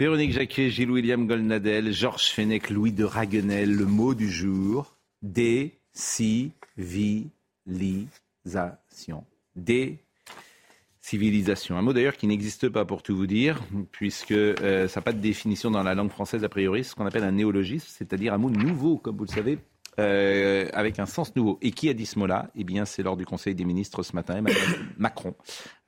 Véronique Jacquet, Gilles-William Golnadel, Georges Fenech, Louis de Raguenel, le mot du jour, décivilisation. Décivilisation. Un mot d'ailleurs qui n'existe pas pour tout vous dire, puisque euh, ça n'a pas de définition dans la langue française a priori, ce qu'on appelle un néologisme, c'est-à-dire un mot nouveau, comme vous le savez, euh, avec un sens nouveau. Et qui a dit ce mot-là? Eh bien, c'est lors du Conseil des ministres ce matin. Emmanuel Macron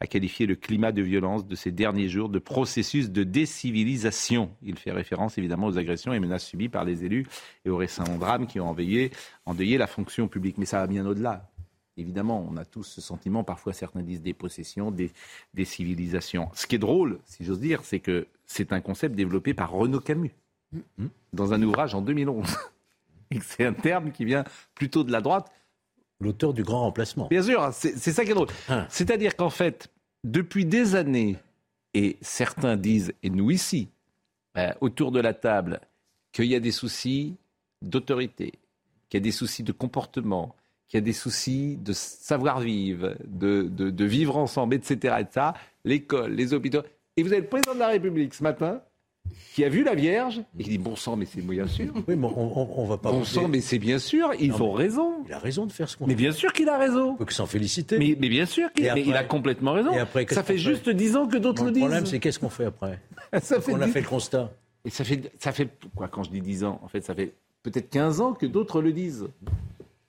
a qualifié le climat de violence de ces derniers jours de processus de décivilisation. Il fait référence évidemment aux agressions et menaces subies par les élus et aux récents drames qui ont endeuillé, endeuillé la fonction publique. Mais ça va bien au-delà. Évidemment, on a tous ce sentiment, parfois certains disent des possessions, des, des civilisations. Ce qui est drôle, si j'ose dire, c'est que c'est un concept développé par Renaud Camus dans un ouvrage en 2011 et que c'est un terme qui vient plutôt de la droite. L'auteur du grand remplacement. Bien sûr, c'est ça qui est drôle. Ah. C'est-à-dire qu'en fait, depuis des années, et certains disent, et nous ici, euh, autour de la table, qu'il y a des soucis d'autorité, qu'il y a des soucis de comportement, qu'il y a des soucis de savoir-vivre, de, de- de vivre ensemble, etc. etc. L'école, les hôpitaux. Et vous le président de la République ce matin qui a vu la Vierge et qui dit Bon sang, mais c'est bien sûr. Oui, mais on, on, on va pas. Bon sang, mais c'est bien sûr, ils Non, ont raison. Il a raison de faire ce qu'on Mais bien sûr qu'il a raison. On peut que s'en féliciter. Mais, mais bien sûr qu'il il a complètement raison. et après, ça fait juste dix ans que d'autres le le disent. problème, c'est qu'est-ce qu'on fait après ça fait On a dix- fait le constat. Et ça fait, ça fait quoi quand je dis 10 ans En fait, ça fait peut-être 15 ans que d'autres le disent.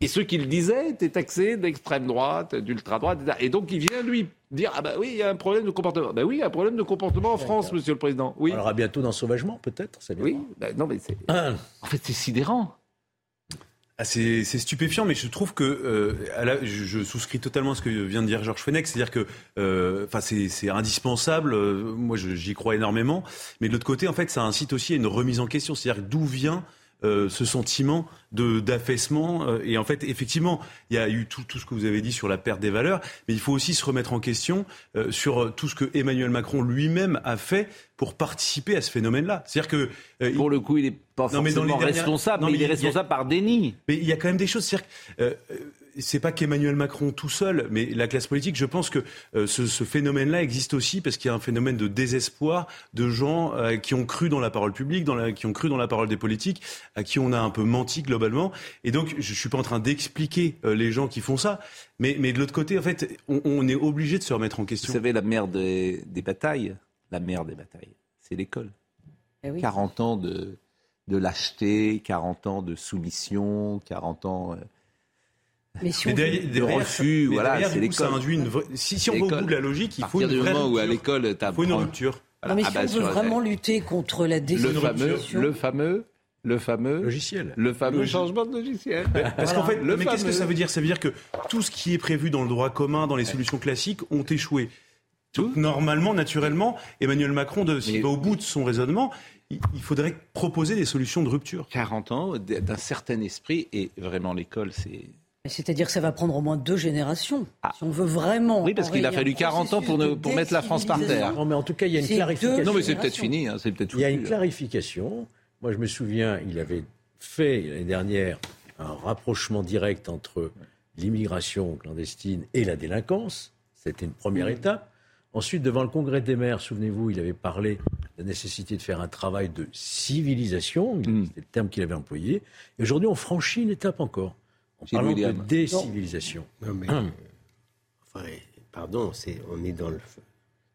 Et ceux qui le disaient étaient taxés d'extrême droite, d'ultra droite, etc. Et donc il vient lui dire ah bah oui, il y a un problème de comportement. Ben oui, il y a un problème de comportement en France, Monsieur le Président. Oui, On aura bientôt d'ensauvagement, peut-être. ça oui. Ben non mais c'est. Ah, En fait, c'est sidérant. Ah, c'est stupéfiant, mais je trouve que euh, à la- je, je souscris totalement à ce que vient de dire Georges Fenech, c'est-à-dire que, euh, enfin, c'est c'est indispensable. euh, moi, j'y crois énormément, mais de l'autre côté, en fait, ça incite aussi à une remise en question, c'est-à-dire d'où vient euh, ce sentiment de d'affaissement. euh, et en fait, effectivement, il y a eu tout, tout ce que vous avez dit sur la perte des valeurs, mais il faut aussi se remettre en question euh, sur tout ce que Emmanuel Macron lui-même a fait pour participer à ce phénomène-là. C'est-à-dire que euh, Pour le coup, il n'est pas Non, mais dans forcément dernières- responsable, non, mais mais il est a- responsable par déni. mais il y a quand même des choses, c'est-à-dire que, euh, c'est pas qu'Emmanuel Macron tout seul, mais la classe politique, je pense que euh, ce, ce phénomène-là existe aussi parce qu'il y a un phénomène de désespoir de gens euh, qui ont cru dans la parole publique, dans la, qui ont cru dans la parole des politiques, à qui on a un peu menti globalement. Et donc, je suis pas en train d'expliquer euh, les gens qui font ça, mais, mais de l'autre côté, en fait, on, on est obligé de se remettre en Vous question. savez, la mère des, des batailles, la mère des batailles, c'est l'école. Eh oui. 40 ans de, de lâcheté, 40 ans de soumission, 40 ans. Mais si Mais on derrière, refus, mais voilà, derrière, c'est ça induit une vraie- Si, si on va au bout de la logique, il faut une du vraie où à rupture. l'école, tu Il faut une rupture. Non, mais si on veut vraiment lutter contre la le fameux, le fameux, le fameux, logiciel. le fameux Logi- changement de logiciel. Parce qu'en fait, Le mais qu'est-ce que ça veut dire? Ça veut dire que tout ce qui est prévu dans le droit commun, dans les solutions classiques, ont échoué. Donc, normalement, naturellement, Emmanuel Macron, de- s'il Mais- va au bout de son raisonnement, il, il faudrait proposer des solutions de rupture. 40 ans d'un certain esprit et vraiment l'école, c'est. C'est-à-dire que ça va prendre au moins deux générations. Ah. Si on veut vraiment. Oui, parce qu'il a fallu un 40 ans pour, ne- mettre la France par terre. Non, mais en tout cas, il y a une clarification. Non, mais c'est peut-être fini, hein, c'est peut-être Il y a une là. clarification. Moi, je me souviens, il avait fait l'année dernière un rapprochement direct entre l'immigration clandestine et la délinquance. C'était une première étape. Ensuite, devant le Congrès des maires, souvenez-vous, il avait parlé de la nécessité de faire un travail de civilisation. Mm. C'était le terme qu'il avait employé. Et aujourd'hui, on franchit une étape encore. Gilles parlant de décivilisation. Non, mais, Hum. enfin, pardon, c'est, on est dans le,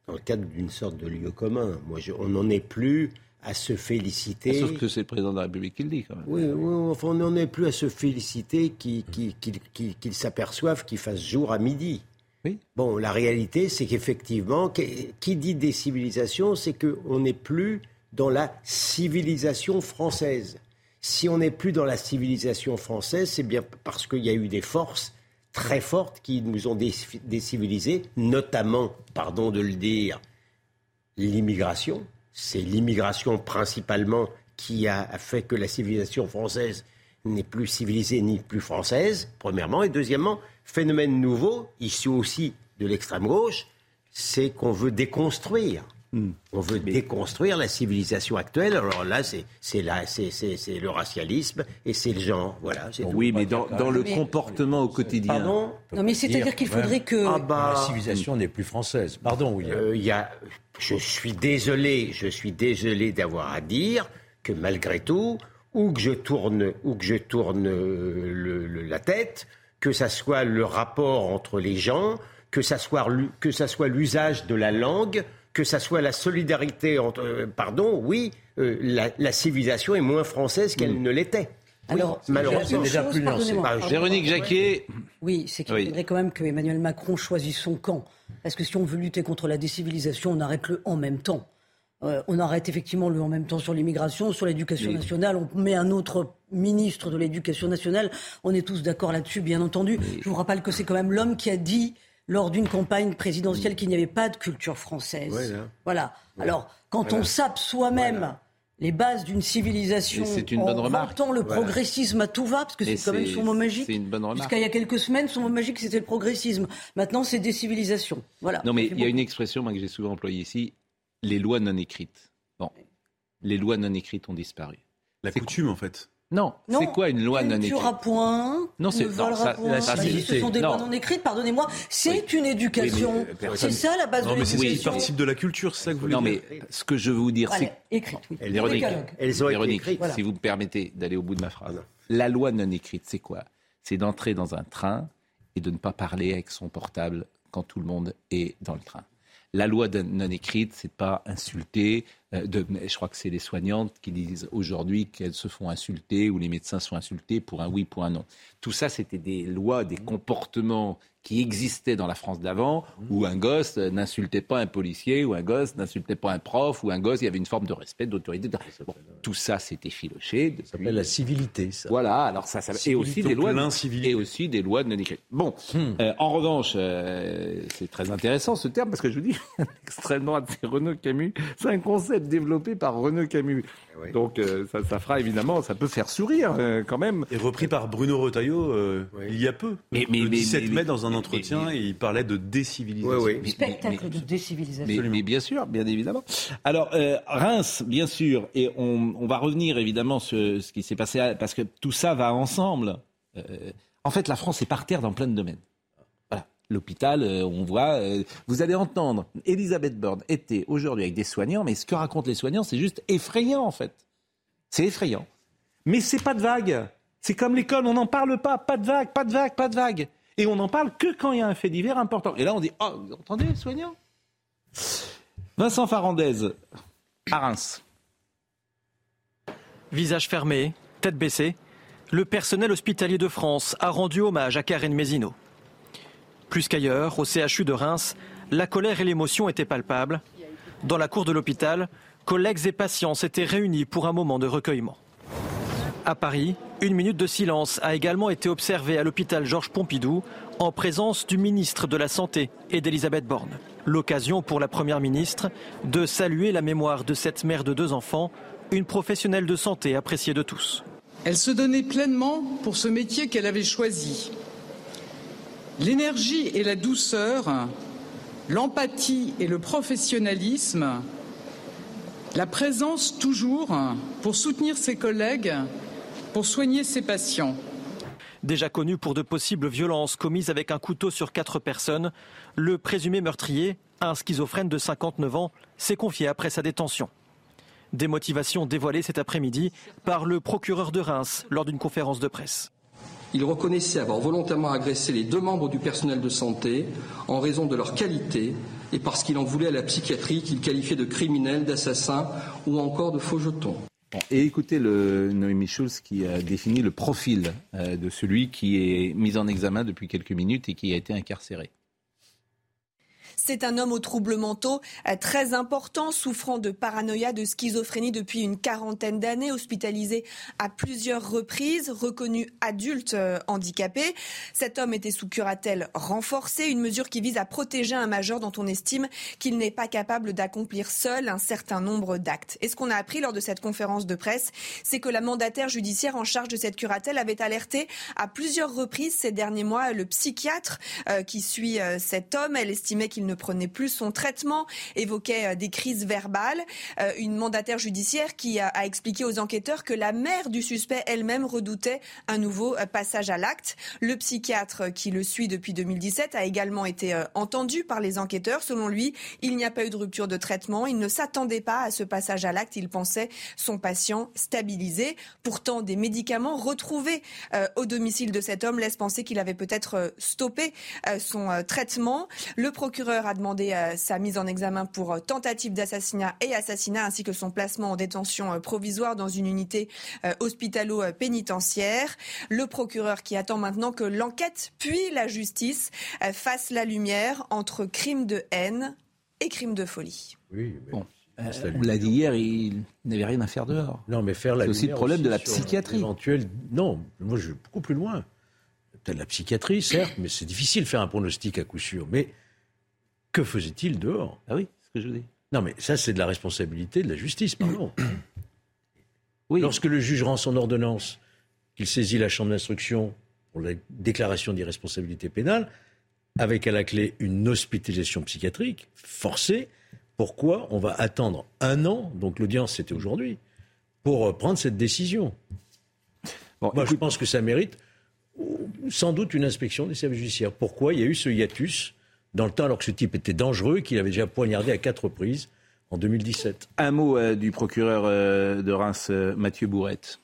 dans le cadre d'une sorte de lieu commun. Moi, je- on n'en est plus à se féliciter. Sauf que c'est le président de la République qui le dit quand même. Oui, oui, enfin, on n'en est plus à se féliciter qu'ils qu'ils s'aperçoivent qu'il fasse jour à midi. Oui. Bon, la réalité, c'est qu'effectivement, que- qui dit décivilisation, c'est qu'on n'est plus dans la civilisation française. Si on n'est plus dans la civilisation française, c'est bien parce qu'il y a eu des forces très fortes qui nous ont dé- décivilisés, notamment, pardon de le dire, l'immigration. C'est l'immigration principalement qui a fait que la civilisation française n'est plus civilisée ni plus française, premièrement. Et deuxièmement, phénomène nouveau, issu aussi de l'extrême gauche, c'est qu'on veut déconstruire. Hmm. On veut déconstruire la civilisation actuelle. Alors là, c'est le racialisme et c'est le genre. Voilà. oui, mais dans, le comportement au quotidien. Pardon non, mais c'est-à-dire qu'il faudrait que ah bah, la civilisation n'est plus française. Pardon, William. Euh, y a, je suis désolé, je suis désolé d'avoir à dire que malgré tout, où que je tourne, où que je tourne euh, la tête, que ça soit le rapport entre les gens, que ça soit que ça soit l'usage de la langue, que ça soit la solidarité entre, euh, pardon, oui, euh, la, civilisation est moins française qu'elle ne l'était. Alors, malheureusement, déjà plus Véronique Jacquier. Oui, c'est qu'il faudrait quand même que Emmanuel Macron choisisse son camp. Parce que si on veut lutter contre la décivilisation, on arrête le en même temps. Euh, on arrête effectivement le en même temps sur l'immigration, sur l'éducation nationale. On met un autre ministre de l'éducation nationale. On est tous d'accord là-dessus, bien entendu. Je vous rappelle que c'est quand même l'homme qui a dit lors d'une campagne présidentielle qu'il n'y avait pas de culture française. Voilà. Alors, quand on sape soi-même les bases d'une civilisation c'est une bonne remarque. le progressisme à tout va, parce que c'est quand même son mot magique. C'est une bonne remarque. Jusqu'à il y a quelques semaines, son mot magique, c'était le progressisme. Maintenant, c'est décivilisation. Voilà. Non, mais il y a une expression que j'ai souvent employée ici les lois non écrites. Bon, les lois non écrites ont disparu. La coutume, en fait. Non, c'est quoi une loi non écrite à point, non, c'est non, ça, point. ce sont des lois non écrites, pardonnez-moi. C'est une éducation. c'est ça la base non, de l'éducation. mais c'est participe de la culture, c'est ça que vous voulez Non, mais ce que je veux vous dire, c'est... Écrite, oui. Véronique, Elles ont été écrites. si vous me permettez d'aller au bout de ma phrase. La loi non écrite, c'est quoi? C'est d'entrer dans un train et de ne pas parler avec son portable quand tout le monde est dans le train. La loi non écrite, c'est pas insulter. Euh, je crois que c'est les soignantes qui disent aujourd'hui qu'elles se font insulter ou les médecins sont insultés pour un oui, pour un non. Tout ça, c'était des lois, des comportements qui existait dans la France d'avant, où un gosse n'insultait pas un policier, ou un gosse n'insultait pas un prof, ou un gosse, il y avait une forme de respect, d'autorité. tout ça, c'était filoché. Ça s'appelle la civilité, ça. Voilà, alors ça, ça et aussi des lois, et aussi des lois de non Bon, hmm. euh, en revanche, euh, c'est très intéressant ce terme parce que je vous dis, extrêmement c'est Renaud Camus. C'est un développé par Renaud Camus. Eh Donc euh, ça, ça, fera évidemment, ça peut faire sourire quand même. Et repris par Bruno Retailleau il y a peu. Mais, mais, le 17 mai dans un entretien et il parlait de décivilisation. Oui, oui. Spectacle de décivilisation. Mais, bien sûr, bien évidemment. Alors, euh, Reims, bien sûr, et on, va revenir évidemment sur ce qui s'est passé, parce que tout ça va ensemble. Euh, en fait, la France est par terre dans plein de domaines. L'hôpital, euh, on voit. vous allez entendre, Elisabeth Borne était aujourd'hui avec des soignants, mais ce que racontent les soignants, c'est juste effrayant, en fait. C'est effrayant. Mais c'est pas de vague. C'est comme l'école, on n'en parle pas. Pas de vague, pas de vague, pas de vague. Et on n'en parle que quand il y a un fait divers important. Et là, on dit Oh, vous entendez, soignant Vincent Farandez, à Reims. Visage fermé, tête baissée, le personnel hospitalier de France a rendu hommage à Karen Mézineau. Plus qu'ailleurs, au CHU de Reims, la colère et l'émotion étaient palpables. Dans la cour de l'hôpital, collègues et patients s'étaient réunis pour un moment de recueillement. À Paris, une minute de silence a également été observée à l'hôpital Georges Pompidou en présence du ministre de la Santé et d'Elisabeth Borne. L'occasion pour la Première ministre de saluer la mémoire de cette mère de deux enfants, une professionnelle de santé appréciée de tous. Elle se donnait pleinement pour ce métier qu'elle avait choisi. L'énergie et la douceur, l'empathie et le professionnalisme, la présence toujours pour soutenir ses collègues pour soigner ses patients. Déjà connu pour de possibles violences commises avec un couteau sur quatre personnes, le présumé meurtrier, un schizophrène de 59 ans, s'est confié après sa détention. Des motivations dévoilées cet après-midi par le procureur de Reims lors d'une conférence de presse. Il reconnaissait avoir volontairement agressé les deux membres du personnel de santé en raison de leur qualité et parce qu'il en voulait à la psychiatrie qu'il qualifiait de criminels, d'assassins ou encore de faux jetons. Et écoutez le Noémie Schulz qui a défini le profil euh, de celui qui est mis en examen depuis quelques minutes et qui a été incarcéré. C'est un homme aux troubles mentaux euh, très importants, souffrant de paranoïa, de schizophrénie depuis une quarantaine d'années, hospitalisé à plusieurs reprises, reconnu adulte euh, handicapé. Cet homme était sous curatelle renforcée, une mesure qui vise à protéger un majeur dont on estime qu'il n'est pas capable d'accomplir seul un certain nombre d'actes. Et ce qu'on a appris lors de cette conférence de presse, c'est que la mandataire judiciaire en charge de cette curatelle avait alerté à plusieurs reprises ces derniers mois le psychiatre euh, qui suit cet homme. Elle estimait qu'il ne prenait plus son traitement, évoquait euh, des crises verbales. Euh, une mandataire judiciaire qui a, expliqué aux enquêteurs que la mère du suspect elle-même redoutait un nouveau euh, passage à l'acte. Le psychiatre qui le suit depuis 2017 a également été entendu par les enquêteurs. Selon lui, il n'y a pas eu de rupture de traitement. Il ne s'attendait pas à ce passage à l'acte. Il pensait son patient stabilisé. Pourtant, des médicaments retrouvés au domicile de cet homme laissent penser qu'il avait peut-être stoppé son traitement. Le procureur a demandé euh, sa mise en examen pour euh, tentative d'assassinat et assassinat, ainsi que son placement en détention euh, provisoire dans une unité hospitalo-pénitentiaire. Le procureur qui attend maintenant que l'enquête puis la justice fassent la lumière entre crime de haine et crime de folie. Oui, bon. on l'a dit hier, il n'avait rien à faire dehors. Non, mais faire la C'est aussi le problème de la psychiatrie. Éventuel... Non, moi je vais beaucoup plus loin. Peut-être la psychiatrie, certes, mais c'est difficile de faire un pronostic à coup sûr. Mais que faisait-il dehors? Ah oui, c'est ce que je vous dis. Non, mais ça, c'est de la responsabilité de la justice, pardon. oui. Lorsque le juge rend son ordonnance, qu'il saisit la chambre d'instruction pour la déclaration d'irresponsabilité pénale, avec à la clé une hospitalisation psychiatrique forcée, pourquoi on va attendre un an, donc l'audience c'était aujourd'hui, pour prendre cette décision? Moi, je pense que ça mérite sans doute une inspection des services judiciaires. Pourquoi il y a eu ce hiatus dans le temps alors que ce type était dangereux, qu'il avait déjà poignardé à quatre reprises en 2017. Un mot euh, du procureur euh, de Reims, euh, Mathieu Bourrette.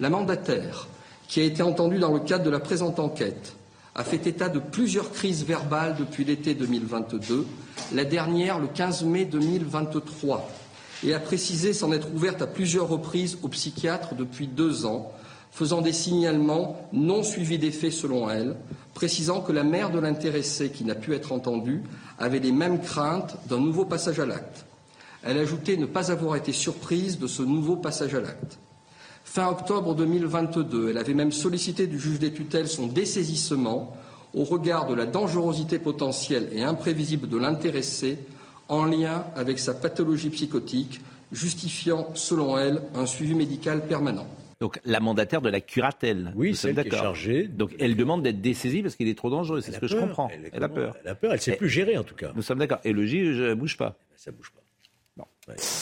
La mandataire, qui a été entendue dans le cadre de la présente enquête, a fait état de plusieurs crises verbales depuis l'été 2022, la dernière le 15 mai 2023, et a précisé s'en être ouverte à plusieurs reprises au psychiatre depuis deux ans, faisant des signalements non suivis d'effet selon elle, précisant que la mère de l'intéressé qui n'a pu être entendue avait les mêmes craintes d'un nouveau passage à l'acte. Elle ajoutait ne pas avoir été surprise de ce nouveau passage à l'acte. Fin octobre 2022, elle avait même sollicité du juge des tutelles son dessaisissement au regard de la dangerosité potentielle et imprévisible de l'intéressé en lien avec sa pathologie psychotique, justifiant, selon elle, un suivi médical permanent. Donc la mandataire de la curatelle. Oui, c'est d'accord. Donc elle demande d'être dessaisie parce qu'il est trop dangereux. C'est ce que je comprends. Elle, a peur. Elle a peur. Elle ne sait plus gérer en tout cas. Nous sommes d'accord. Et le juge ne bouge pas. Ça bouge pas.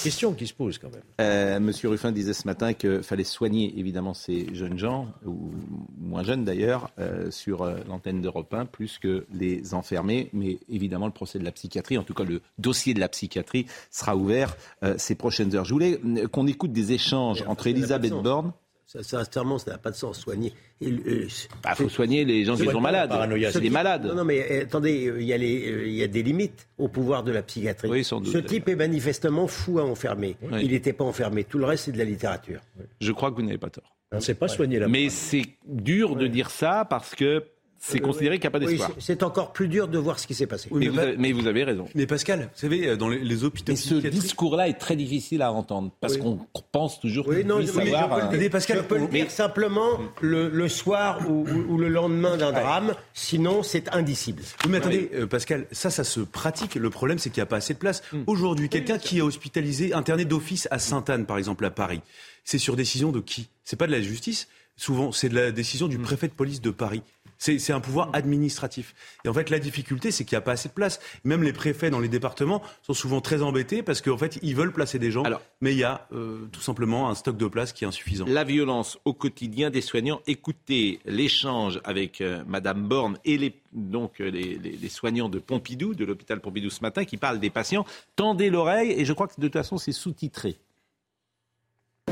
Question qui se pose quand même. Euh, Monsieur Ruffin disait ce matin qu'il fallait soigner évidemment ces jeunes gens, ou moins jeunes d'ailleurs, euh, sur euh, l'antenne d'Europe 1, plus que les enfermer. Mais évidemment, le procès de la psychiatrie, en tout cas le dossier de la psychiatrie, sera ouvert ces prochaines heures. Je voulais qu'on écoute des échanges entre Elisabeth Borne. Ça, sincèrement, ça n'a pas de sens. Soigner. Il bah, faut soigner les gens qui sont malades. C'est des malades. Non, non, mais eh, attendez, il y, a il y, a des limites au pouvoir de la psychiatrie. Oui, sans doute, Ce type est manifestement fou à enfermer. Il n'était pas enfermé. Tout le reste, c'est de la littérature. Je crois que vous n'avez pas tort. On ne sait pas soigner la Mais c'est dur de dire ça parce que c'est considéré qu'il n'y a pas d'espoir. c'est encore plus dur de voir ce qui s'est passé. mais, vous avez, raison. Mais Pascal, vous savez, dans les, hôpitaux. Mais ce discours-là est très difficile à entendre parce qu'on pense toujours oui, non, savoir. Je peux, Pascal, je peux le dire simplement le, soir ou, le lendemain d'un drame, sinon c'est indicible. mais attendez, euh, Pascal, ça, ça se pratique. Le problème, c'est qu'il n'y a pas assez de place. Hmm. Aujourd'hui, quelqu'un qui est hospitalisé, interné d'office à Sainte-Anne, par exemple, à Paris, c'est sur décision de qui? C'est pas de la justice Souvent, c'est de la décision du hmm. préfet de police de Paris. C'est un pouvoir administratif. Et en fait, la difficulté, c'est qu'il n'y a pas assez de place. Même les préfets dans les départements sont souvent très embêtés parce qu'en fait, ils veulent placer des gens, mais il y a euh, tout simplement un stock de place qui est insuffisant. La violence au quotidien des soignants. Écoutez l'échange avec euh, Madame Borne et les, donc euh, les, les, soignants de Pompidou, de l'hôpital Pompidou ce matin, qui parlent des patients. Tendez l'oreille et je crois que de toute façon, c'est sous-titré.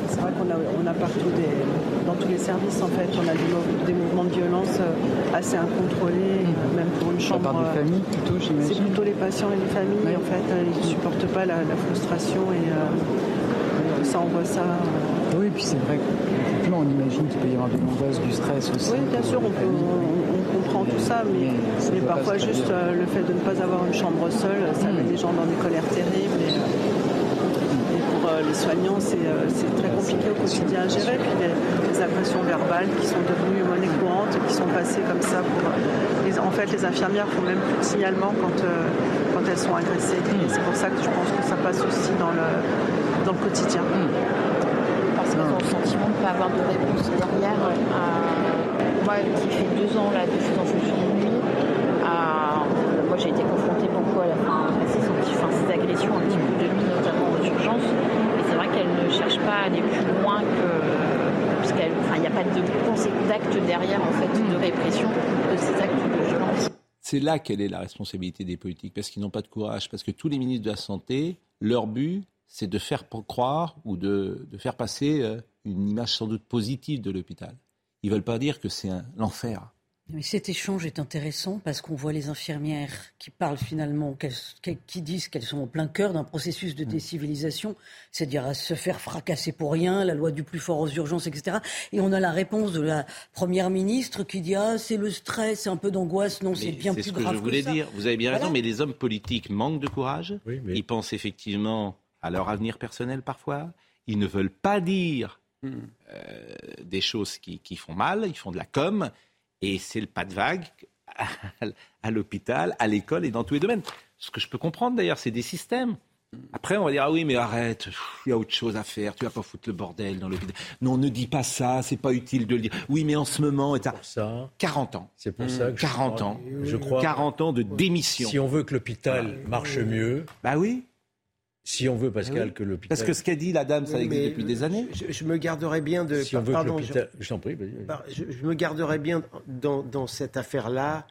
C'est vrai qu'on a, on a partout des tous les services en fait. On a des, mouvements de violence euh, assez incontrôlés, mmh. même pour une chambre. Par des familles plutôt, j'imagine. C'est plutôt les patients et les familles en fait. Euh, ils ne supportent pas la, frustration et euh, ça envoie ça. Oui, puis c'est vrai on imagine qu'il peut y avoir de l'angoisse, du stress aussi. Oui, bien sûr, on peut, comprend tout ça, mais, mais parfois juste euh, le fait de ne pas avoir une chambre seule, ça met les gens dans des colères terribles. Et, euh, et pour euh, les soignants, c'est euh, très compliqué au quotidien à gérer. Puis les, les agressions verbales qui sont devenues monnaie courante, qui sont passées comme ça. Pour, les- en fait, les infirmières font même plus de signalement quand, euh, quand elles sont agressées. Et c'est pour ça que je pense que ça passe aussi dans le, dans le quotidien. parce qu'ils ont le sentiment de ne pas avoir de réponse derrière. à- moi qui fais deux ans là, de faisant fonction de nuit, à- moi j'ai été confrontée beaucoup à, la, enfin, ces agressions un petit peu de nuit, notamment aux urgences. Et c'est vrai qu'elles ne cherchent pas à aller plus loin que. Parce qu'il n'y a pas d'acte derrière, en fait, de répression de ces actes de violence. C'est là quelle est la responsabilité des politiques, parce qu'ils n'ont pas de courage, parce que tous les ministres de la Santé, leur but, c'est de faire croire ou de, de faire passer euh, une image sans doute positive de l'hôpital. Ils veulent pas dire que c'est l'enfer. Mais cet échange est intéressant parce qu'on voit les infirmières qui parlent finalement, qui disent qu'elles sont au plein cœur d'un processus de décivilisation, c'est-à-dire à se faire fracasser pour rien, la loi du plus fort aux urgences, etc. Et on a la réponse de la première ministre qui dit ah c'est le stress, c'est un peu d'angoisse, non c'est bien C'est plus ce que grave je voulais ça. dire. Vous avez bien Voilà. raison, mais les hommes politiques manquent de courage. Oui, mais- Ils pensent effectivement à leur avenir personnel parfois. Ils ne veulent pas dire Hmm. euh, des choses qui, qui font mal. Ils font de la com. Et c'est le pas de vague à, à l'hôpital, à l'école et dans tous les domaines. Ce que je peux comprendre d'ailleurs, c'est des systèmes. Après, on va dire, ah oui, mais arrête, il y a autre chose à faire, tu vas pas foutre le bordel dans l'hôpital. Non, ne dis pas ça, c'est pas utile de le dire. Oui, mais en ce moment, et Pour ça, 40 ans. c'est pour ça que je 40 crois- ans. Je crois. 40 ans de démission. Si on veut que l'hôpital marche mieux, Bah oui. Si on veut, Pascal, Ah oui. que l'hôpital. Parce que ce qu'a dit la dame, ça Oui, existe depuis des années. Je, je me garderai bien de. Si on veut que pardon, l'hôpital. Je t'en prie, vas-y, vas-y. Je, je me garderai bien dans, dans cette affaire-là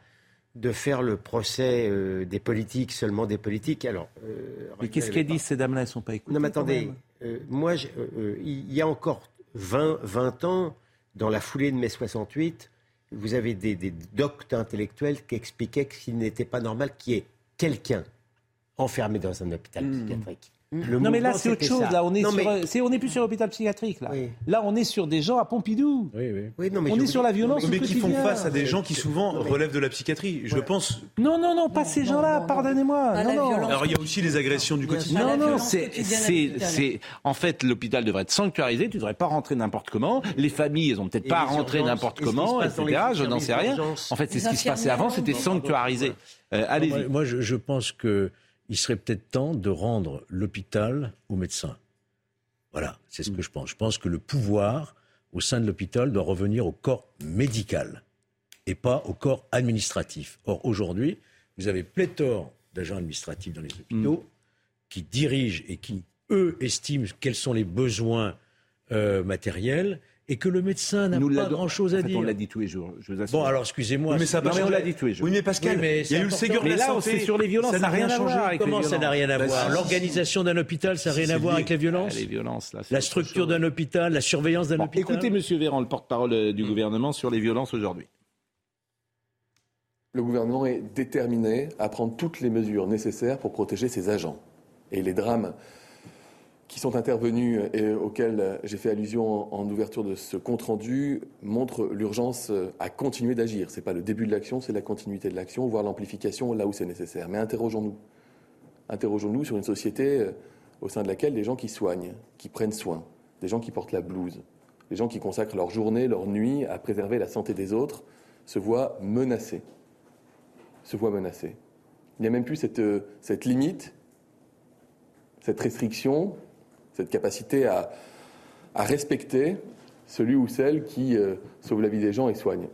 de faire le procès euh, des politiques, seulement des politiques. Alors, euh, Mais qu'est-ce qu'elles disent, ces dames-là? Elles ne sont pas écoutées. Non, mais attendez, euh, moi, euh, euh, il y a encore 20, 20 ans, dans la foulée de mai 68, vous avez des, des doctes intellectuels qui expliquaient qu'il n'était pas normal qu'il y ait quelqu'un enfermé dans un hôpital psychiatrique. Le Non, mais là, c'est autre chose. ça. Là, on est Non, sur, mais- on n'est plus sur l'hôpital psychiatrique. Là, Oui. là, on est sur des gens à Pompidou. Oui, oui. Oui, non, mais on est sur la violence Mais qui font face à des gens qui souvent relèvent de la psychiatrie. Je pense. Non, non, non, pas ces gens-là. Pardonnez-moi. Alors il y a aussi les agressions du quotidien. Non, non, c'est, en fait, l'hôpital devrait être sanctuarisé. Tu devrais pas rentrer n'importe comment. Les familles, elles ont peut-être pas urgences, n'importe comment, etc. Je n'en sais rien. En fait, c'est ce qui se passait avant, c'était sanctuarisé. Euh, Moi, allez-y. moi, je, je pense que il serait peut-être temps de rendre l'hôpital aux médecins. Voilà, c'est ce que je pense. Je pense que le pouvoir au sein de l'hôpital doit revenir au corps médical et pas au corps administratif. Or, aujourd'hui, vous avez pléthore d'agents administratifs dans les hôpitaux qui dirigent et qui, eux, estiment quels sont les besoins euh, matériels et que le médecin n'a pas grand-chose en à fait, dire. On l'a dit tous les jours. Je vous assure. Bon, alors, excusez-moi. Oui, mais ça Non, mais on l'a dit tous les jours. Oui, mais Pascal, Oui, mais il y a eu le. Ségur de Mais la là, santé. c'est sur les violences, ça n'a rien à changé. voir avec Comment les ça n'a rien à Bah, voir si. L'organisation d'un hôpital, ça n'a rien à voir lié. avec les violences Ah, les violences, là, c'est La structure d'un hôpital, la surveillance d'un Bon, hôpital écoutez, Monsieur Véran, le porte-parole euh, du gouvernement sur les violences aujourd'hui. Le gouvernement est déterminé à prendre toutes les mesures nécessaires pour protéger ses agents. Et les drames qui sont intervenus et auxquels j'ai fait allusion en ouverture de ce compte-rendu montrent l'urgence à continuer d'agir. Ce n'est pas le début de l'action, c'est la continuité de l'action, voire l'amplification là où c'est nécessaire. Mais interrogeons-nous. Interrogeons-nous sur une société euh, au sein de laquelle des gens qui soignent, qui prennent soin, des gens qui portent la blouse, des gens qui consacrent leur journée, leur nuit à préserver la santé des autres, se voient menacés. Se voient menacés. Il n'y a même plus cette, euh, cette limite, cette restriction, cette capacité à, à respecter celui ou celle qui euh, sauve la vie des gens et soigne.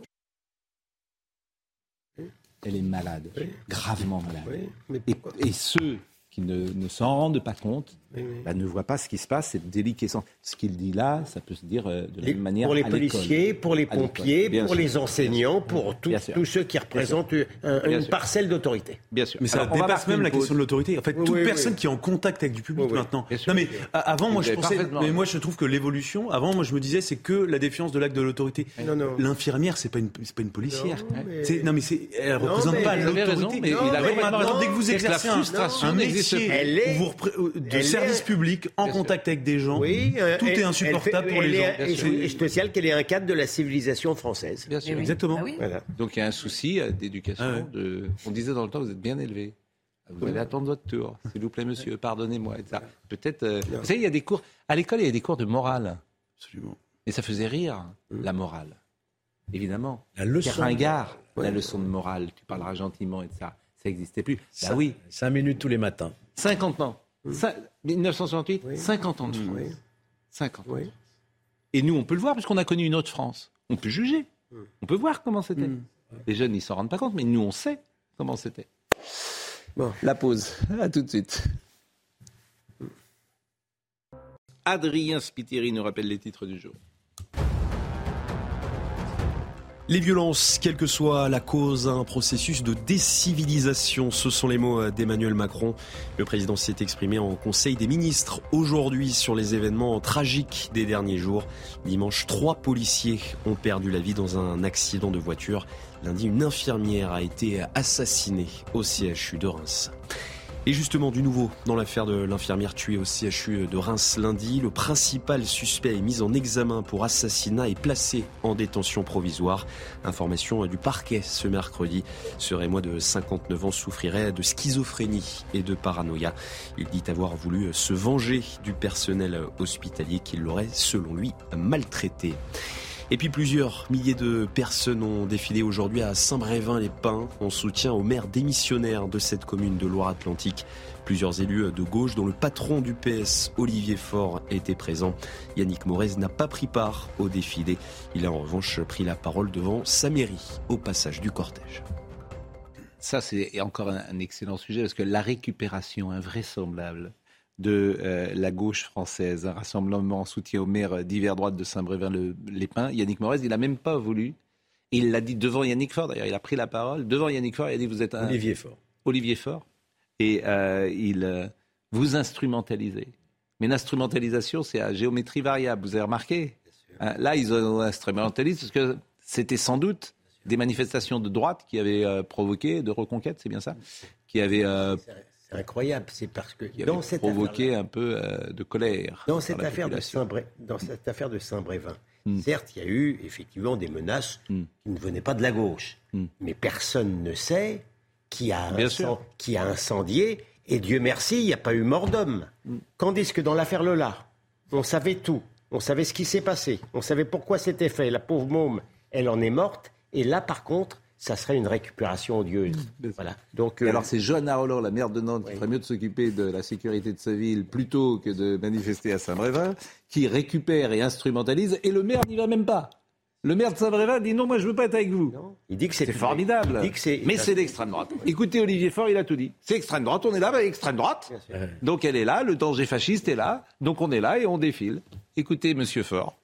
Elle est malade, gravement malade. Oui, mais Et, et ceux qui ne, ne s'en rendent pas compte Oui, oui. bah, ne voient pas ce qui se passe, cette déliquescence. Ce qu'il dit là, ça peut se dire euh, de la Les- même manière pour les à policiers, pour les pompiers, pour sûr. les enseignants, pour tous- ceux qui représentent un- Bien une parcelle d'autorité. Bien sûr. Mais ça Alors, dépasse même la pause. question de l'autorité. En fait, Oui, toute oui, personne oui. qui est en contact avec du public maintenant. Sûr. Non mais a- avant, Vous moi je pensais, mais moi je trouve que l'évolution. Avant, moi je me disais, c'est que la défiance de l'acte de l'autorité. Non, non. L'infirmière, c'est pas une, c'est pas une policière. Non, mais- C'est- Non mais c'est, elle représente pas l'autorité. dès que vous exercez un, métier Elle est- vous de elle est service public, en contact avec des gens. Oui, euh, tout elle- est insupportable pour les gens. Et je, te signale qu'elle est un cadre de la civilisation française. Bien sûr. Exactement. Ah oui. Voilà. Donc il y a un souci euh, d'éducation. Ah ouais. de... On disait dans le temps, vous êtes bien élevé. Vous allez attendre votre tour. S'il vous plaît, monsieur, pardonnez-moi. Peut-être. euh, Vous savez, il y a des cours. À l'école, il y a des cours de morale. Absolument. Et ça faisait rire, la morale. Évidemment. La leçon. Pierre Ringard, la leçon de morale. Tu parleras gentiment et de ça. Ça n'existait plus. Bah Ça- oui, Cinq minutes tous les matins. 50 ans. Cin- 1968, Oui. 50 ans de France. Oui. 50 ans. Oui. Et nous, on peut le voir, parce qu'on a connu une autre France. On peut juger. On peut voir comment c'était. Les jeunes, ils s'en rendent pas compte, mais nous, on sait comment c'était. Bon. La pause. À tout de suite. Adrien Spiteri nous rappelle les titres du jour. Les violences, quelle que soit la cause, un processus de décivilisation, ce sont les mots d'Emmanuel Macron. Le président s'est exprimé en Conseil des ministres aujourd'hui sur les événements tragiques des derniers jours. Dimanche, trois policiers ont perdu la vie dans un accident de voiture. Lundi, une infirmière a été assassinée au CHU de Reims. Et justement, du nouveau dans l'affaire de l'infirmière tuée au CHU de Reims lundi, le principal suspect est mis en examen pour assassinat et placé en détention provisoire. Information du parquet ce mercredi. Ce Rémois de 59 ans souffrirait de schizophrénie et de paranoïa. Il dit avoir voulu se venger du personnel hospitalier qui l'aurait, selon lui, maltraité. Et puis plusieurs milliers de personnes ont défilé aujourd'hui à Saint-Brévin-les-Pins en soutien au maire démissionnaire de cette commune de Loire-Atlantique. Plusieurs élus de gauche, dont le patron du PS, Olivier Faure, étaient présents. Yannick Morez n'a pas pris part au défilé. Il a en revanche pris la parole devant sa mairie au passage du cortège. Ça, c'est encore un excellent sujet parce que la récupération invraisemblable de euh, la gauche française, un rassemblement en soutien au maire d'hiver droite de Saint-Brévin-les-Pins, Yannick Morez, il n'a même pas voulu. Il l'a dit devant Yannick Faure, d'ailleurs, il a pris la parole devant Yannick Faure, il a dit Vous êtes un. Olivier Faure. Olivier Faure. Et euh, il euh, vous instrumentalisez. Mais l'instrumentalisation, c'est à géométrie variable, vous avez remarqué? Hein, Là, ils ont instrumentalisé parce que c'était sans doute des manifestations de droite qui avaient euh, provoqué, de reconquête, c'est bien ça? Qui avaient, euh, incroyable, c'est parce que dans cette provoqué un peu euh, de colère. Dans cette, affaire de dans cette affaire de Saint-Brévin, Hmm. certes, il y a eu effectivement des menaces Hmm. qui ne venaient pas de la gauche. Mais personne ne sait qui a, qui a incendié. Et Dieu merci, il n'y a pas eu mort d'homme. Tandis que dans l'affaire Lola, on savait tout. On savait ce qui s'est passé. On savait pourquoi c'était fait. La pauvre môme, elle en est morte. Et là, par contre, ça serait une récupération odieuse. Voilà. Donc, Et euh, alors c'est Joanne Arolor, la maire de Nantes, qui ferait mieux de s'occuper de la sécurité de sa ville plutôt que de manifester à Saint-Brévin, qui récupère et instrumentalise, et le maire n'y va même pas. Le maire de Saint-Brévin dit non, moi je veux pas être avec vous. il dit que c'est formidable. il dit que c'est- Mais c'est d'extrême droite. Écoutez Olivier Faure, il a tout dit. C'est extrême droite, on est là, bah, extrême droite. Donc elle est là, le danger fasciste est là, donc on est là et on défile. Écoutez Monsieur Faure.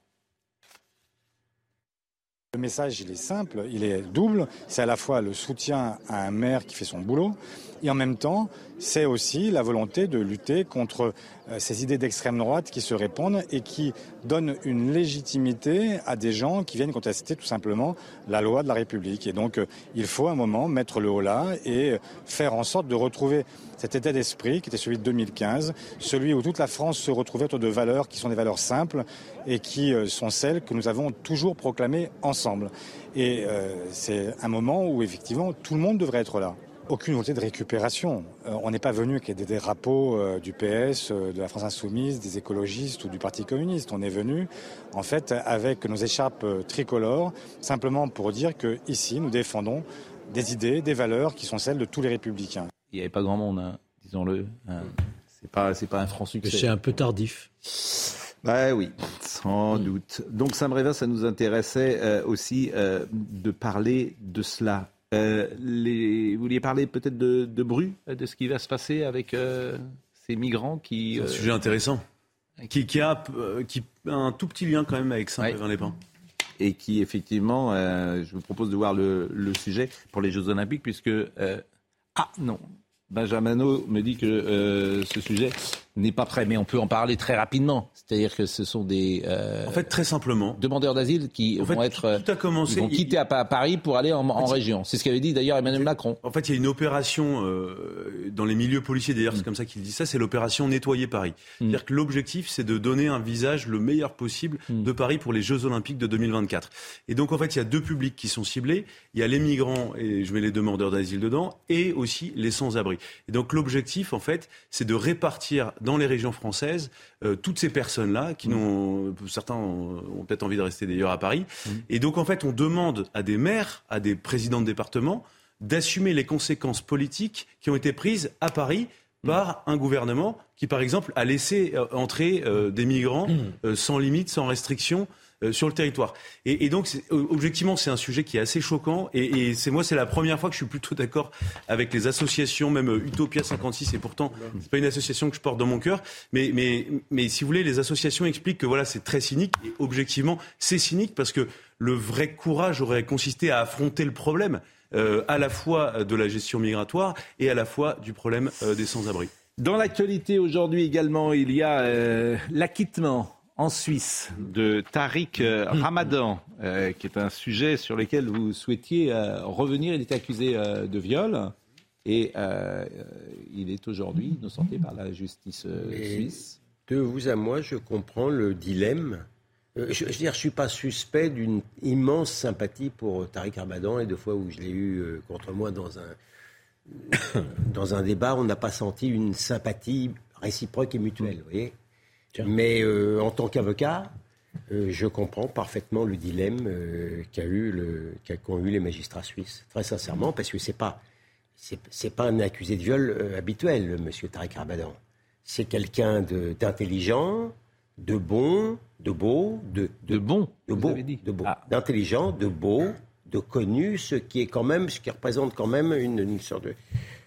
Le message, il est simple, il est double. C'est à la fois le soutien à un maire qui fait son boulot, et en même temps, c'est aussi la volonté de lutter contre euh, ces idées d'extrême droite qui se répandent et qui donnent une légitimité à des gens qui viennent contester tout simplement la loi de la République. Et donc, euh, il faut un moment mettre le haut là et faire en sorte de retrouver cet état d'esprit qui était celui de 2015, celui où toute la France se retrouvait autour de valeurs qui sont des valeurs simples et qui euh, sont celles que nous avons toujours proclamées ensemble. Et euh, c'est un moment où effectivement tout le monde devrait être là. Aucune volonté de récupération. Euh, on n'est pas venu avec des drapeaux euh, du PS, euh, de la France Insoumise, des écologistes ou du Parti communiste. On est venu en fait avec nos écharpes euh, tricolores, simplement pour dire que ici nous défendons des idées, des valeurs qui sont celles de tous les républicains. Il n'y avait pas grand monde, hein, disons-le. hein. C'est pas, c'est pas un franc succès. C'est un peu tardif. Bah oui, sans doute. Donc Saint-Brévin, ça nous intéressait euh, aussi euh, de parler de cela. Euh, les... Vous vouliez parler peut-être de, de Bru, de ce qui va se passer avec euh, ces migrants qui... C'est un euh, sujet intéressant. Qui, qui a, qui a un tout petit lien quand même avec Saint-Brévin-les-Pins. et qui effectivement, euh, je vous propose de voir le, le sujet pour les Jeux Olympiques, puisque euh, ah non, Benjamino me dit que euh, ce sujet n'est pas prêt, mais on peut en parler très rapidement. C'est-à-dire que ce sont des euh, en fait très simplement demandeurs d'asile qui vont être tout a commencé, ils vont quitter à Paris pour aller en, en région. C'est ce qu'avait dit d'ailleurs Emmanuel Macron. En fait, il y a une opération euh, dans les milieux policiers. D'ailleurs, c'est mm. comme ça qu'il dit ça. C'est l'opération nettoyer Paris. Mm. C'est-à-dire que l'objectif, c'est de donner un visage le meilleur possible mm. de Paris pour les Jeux Olympiques de 2024. Et donc, en fait, il y a deux publics qui sont ciblés. Il y a les migrants et je mets les demandeurs d'asile dedans, et aussi les sans-abri. Et donc, l'objectif, en fait, c'est de répartir dans les régions françaises euh, toutes ces personnes-là, qui n'ont, certains ont, peut-être envie de rester d'ailleurs à Paris. Mmh. Et donc, en fait, on demande à des maires, à des présidents de département, d'assumer les conséquences politiques qui ont été prises à Paris par un gouvernement qui, par exemple, a laissé euh, entrer euh, des migrants sans limite, sans restriction euh, sur le territoire. Et, donc, objectivement, c'est un sujet qui est assez choquant. Et, c'est moi, c'est la première fois que je suis plutôt d'accord avec les associations, même euh, Utopia 56. Et pourtant, c'est pas une association que je porte dans mon cœur. Mais, mais, mais si vous voulez, les associations expliquent que voilà, c'est très cynique. Et objectivement, c'est cynique parce que le vrai courage aurait consisté à affronter le problème. Euh, à la fois de la gestion migratoire et à la fois du problème euh, des sans-abri. Dans l'actualité aujourd'hui également, il y a euh, l'acquittement en Suisse de Tariq euh, Ramadan, euh, qui est un sujet sur lequel vous souhaitiez euh, revenir. Il est accusé de viol et il est aujourd'hui innocenté par la justice suisse. De vous à moi, je comprends le dilemme. Je, veux dire, je suis pas suspect d'une immense sympathie pour Tariq Ramadan et deux fois où je l'ai eu contre moi dans un, dans un débat, on n'a pas senti une sympathie réciproque et mutuelle. Vous voyez mais euh, en tant qu'avocat, euh, je comprends parfaitement le dilemme euh, qu'a eu le, qu'ont eu les magistrats suisses, très sincèrement, parce que c'est pas c'est, pas un accusé de viol habituel, Monsieur Tariq Rabadan. C'est quelqu'un d'intelligent, de bon, de beau, de, de, bon, de beau, de beau, ah. d'intelligent, de beau, de connu, ce qui est quand même, ce qui représente quand même une, une sorte de.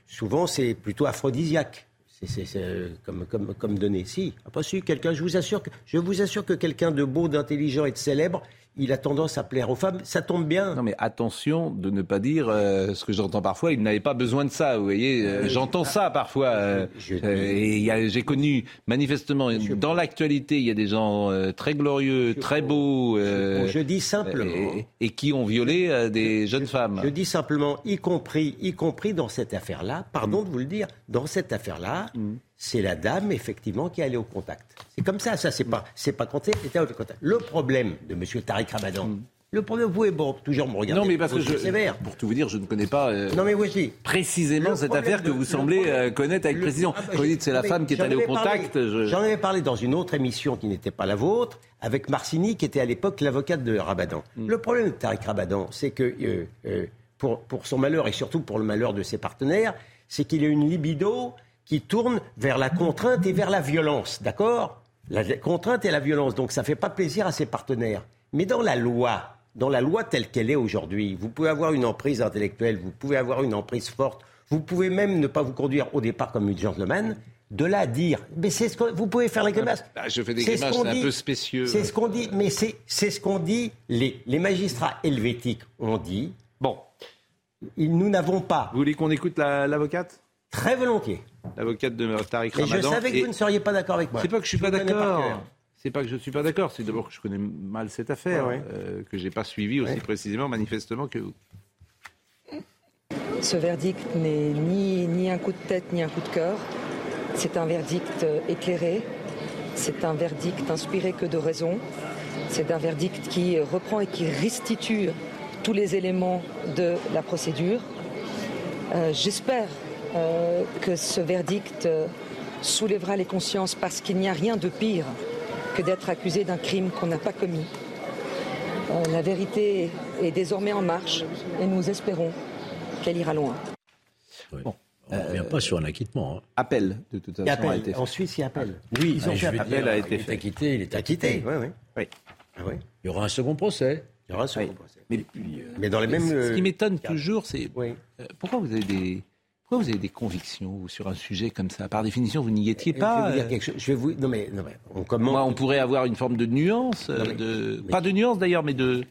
Souvent, c'est plutôt aphrodisiaque c'est euh, comme, comme, comme donné. Si, pas su, quelqu'un, je vous assure que, je vous assure que quelqu'un de beau, d'intelligent et de célèbre, il a tendance à plaire aux femmes. Ça tombe bien. Non, mais attention de ne pas dire euh, ce que j'entends parfois. Il n'avait pas besoin de ça. Vous voyez, euh, j'entends ça parfois. et j'ai connu manifestement dans l'actualité, il y a des gens très glorieux, très beaux. je dis simplement. Et, qui ont violé des jeunes femmes. Je dis simplement, y compris, y compris dans cette affaire-là. Pardon de vous le dire, dans cette affaire-là. Mm c'est la dame, effectivement, qui est allée au contact. C'est comme ça, ça, c'est pas, c'est pas compté, était au contact. Le problème de M. Tariq Ramadan, mm. le problème, vous pouvez toujours me regarder. Non, mais parce que je, sévère. pour tout vous dire, je ne connais pas euh, non, mais précisément cette affaire que vous semblez euh, connaître avec précision. Ah, bah, vous dites c'est la femme qui est allée au contact. J'en avais parlé dans une autre émission qui n'était pas la vôtre, avec Marcini, qui était à l'époque l'avocate de Rabadan. Mm. Le problème de Tariq Rabadan, c'est que, euh, pour, pour son malheur et surtout pour le malheur de ses partenaires, c'est qu'il a une libido qui tourne vers la contrainte et vers la violence, d'accord? La contrainte et la violence, donc ça ne fait pas plaisir à ses partenaires. Mais dans la loi, dans la loi telle qu'elle est aujourd'hui, vous pouvez avoir une emprise intellectuelle, vous pouvez avoir une emprise forte, vous pouvez même ne pas vous conduire au départ comme une gentleman, de là à dire, mais c'est ce que vous pouvez faire les grimaces. Bah, je fais des grimaces, c'est un peu spécieux. C'est ce qu'on dit, mais c'est ce qu'on dit. Les, les magistrats helvétiques ont dit. Bon, nous n'avons pas. Vous voulez qu'on écoute l'avocate? Très volontiers. L'avocate de Tariq Ramadan. Et je savais que vous ne seriez pas d'accord avec moi. C'est pas que je suis pas d'accord. C'est pas que je suis pas d'accord. C'est d'abord que je connais mal cette affaire, que euh, que j'ai pas suivi aussi précisément, manifestement que vous. Ce verdict n'est ni, ni un coup de tête ni un coup de cœur. C'est un verdict euh, éclairé. C'est un verdict inspiré que de raison. C'est un verdict qui reprend et qui restitue tous les éléments de la procédure. Euh, j'espère euh, que ce verdict euh, soulèvera les consciences parce qu'il n'y a rien de pire que d'être accusé d'un crime qu'on n'a pas commis. Euh, la vérité est désormais en marche et nous espérons qu'elle ira loin. Bon. On ne revient pas sur un acquittement. Hein. Appel, de toute façon, appel. a été fait. En Suisse, il y a appel. Oui, ils ont fait appel. a été il est acquitté, il est acquitté. Oui, oui. Ah, oui. Il y aura un second procès. Il y aura un second procès. Mais, mais, dans les mêmes. Ce qui m'étonne toujours, c'est pourquoi vous avez des vous avez des convictions sur un sujet comme ça? Par définition, vous n'y étiez pas. Je vais vous dire quelque chose. Je vais vous... Non mais, non mais on, Moi, on pourrait avoir une forme de nuance, de... pas de nuance d'ailleurs, mais de.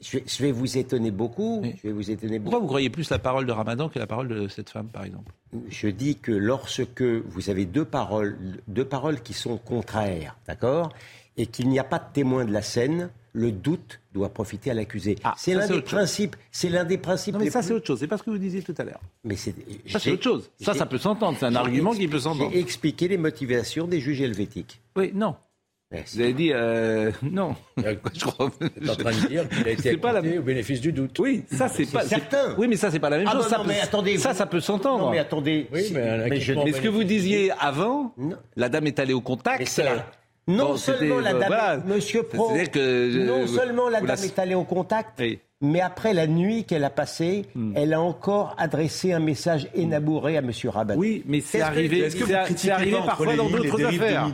je vais, je vais vous étonner beaucoup. Je vais vous étonner Pourquoi beaucoup. vous croyez plus la parole de Ramadan que la parole de cette femme, par exemple? Je dis que lorsque vous avez deux paroles, deux paroles qui sont contraires, d'accord, et qu'il n'y a pas de témoin de la scène, le doute doit profiter à l'accusé. c'est Ah, ça, l'un c'est des principes. C'est l'un des principes. Non, mais ça, plus- c'est autre chose. C'est pas ce que vous disiez tout à l'heure. Mais c'est Ça, c'est autre chose. Ça, ça peut s'entendre. C'est un argument qui peut s'entendre. J'ai expliqué les motivations des juges helvétiques. Oui, non. Vous avez dit euh, non. Je crois. T'es en train de dire qu'il a été C'est pas la au bénéfice du doute. Oui, ça c'est C'est pas. c'est- certain. Oui, mais ça c'est pas la même Ah chose. bah ça, non, peut, mais attendez, ça, vous- ça peut s'entendre. Non, mais attendez. Oui, mais un mais je- Mais ce que vous disiez avant, la dame est allée au contact. Mais c'est Non seulement la euh, dame, voilà. Monsieur Pro, que je- non seulement la vous dame la- est allée au contact, Oui. mais après la nuit qu'elle a passée, Hmm. elle a encore adressé un message énamouré à Monsieur Rabat. Oui, mais c'est que- arrivé. est-ce que vous critiquez c'est arrivé parfois dans d'autres affaires.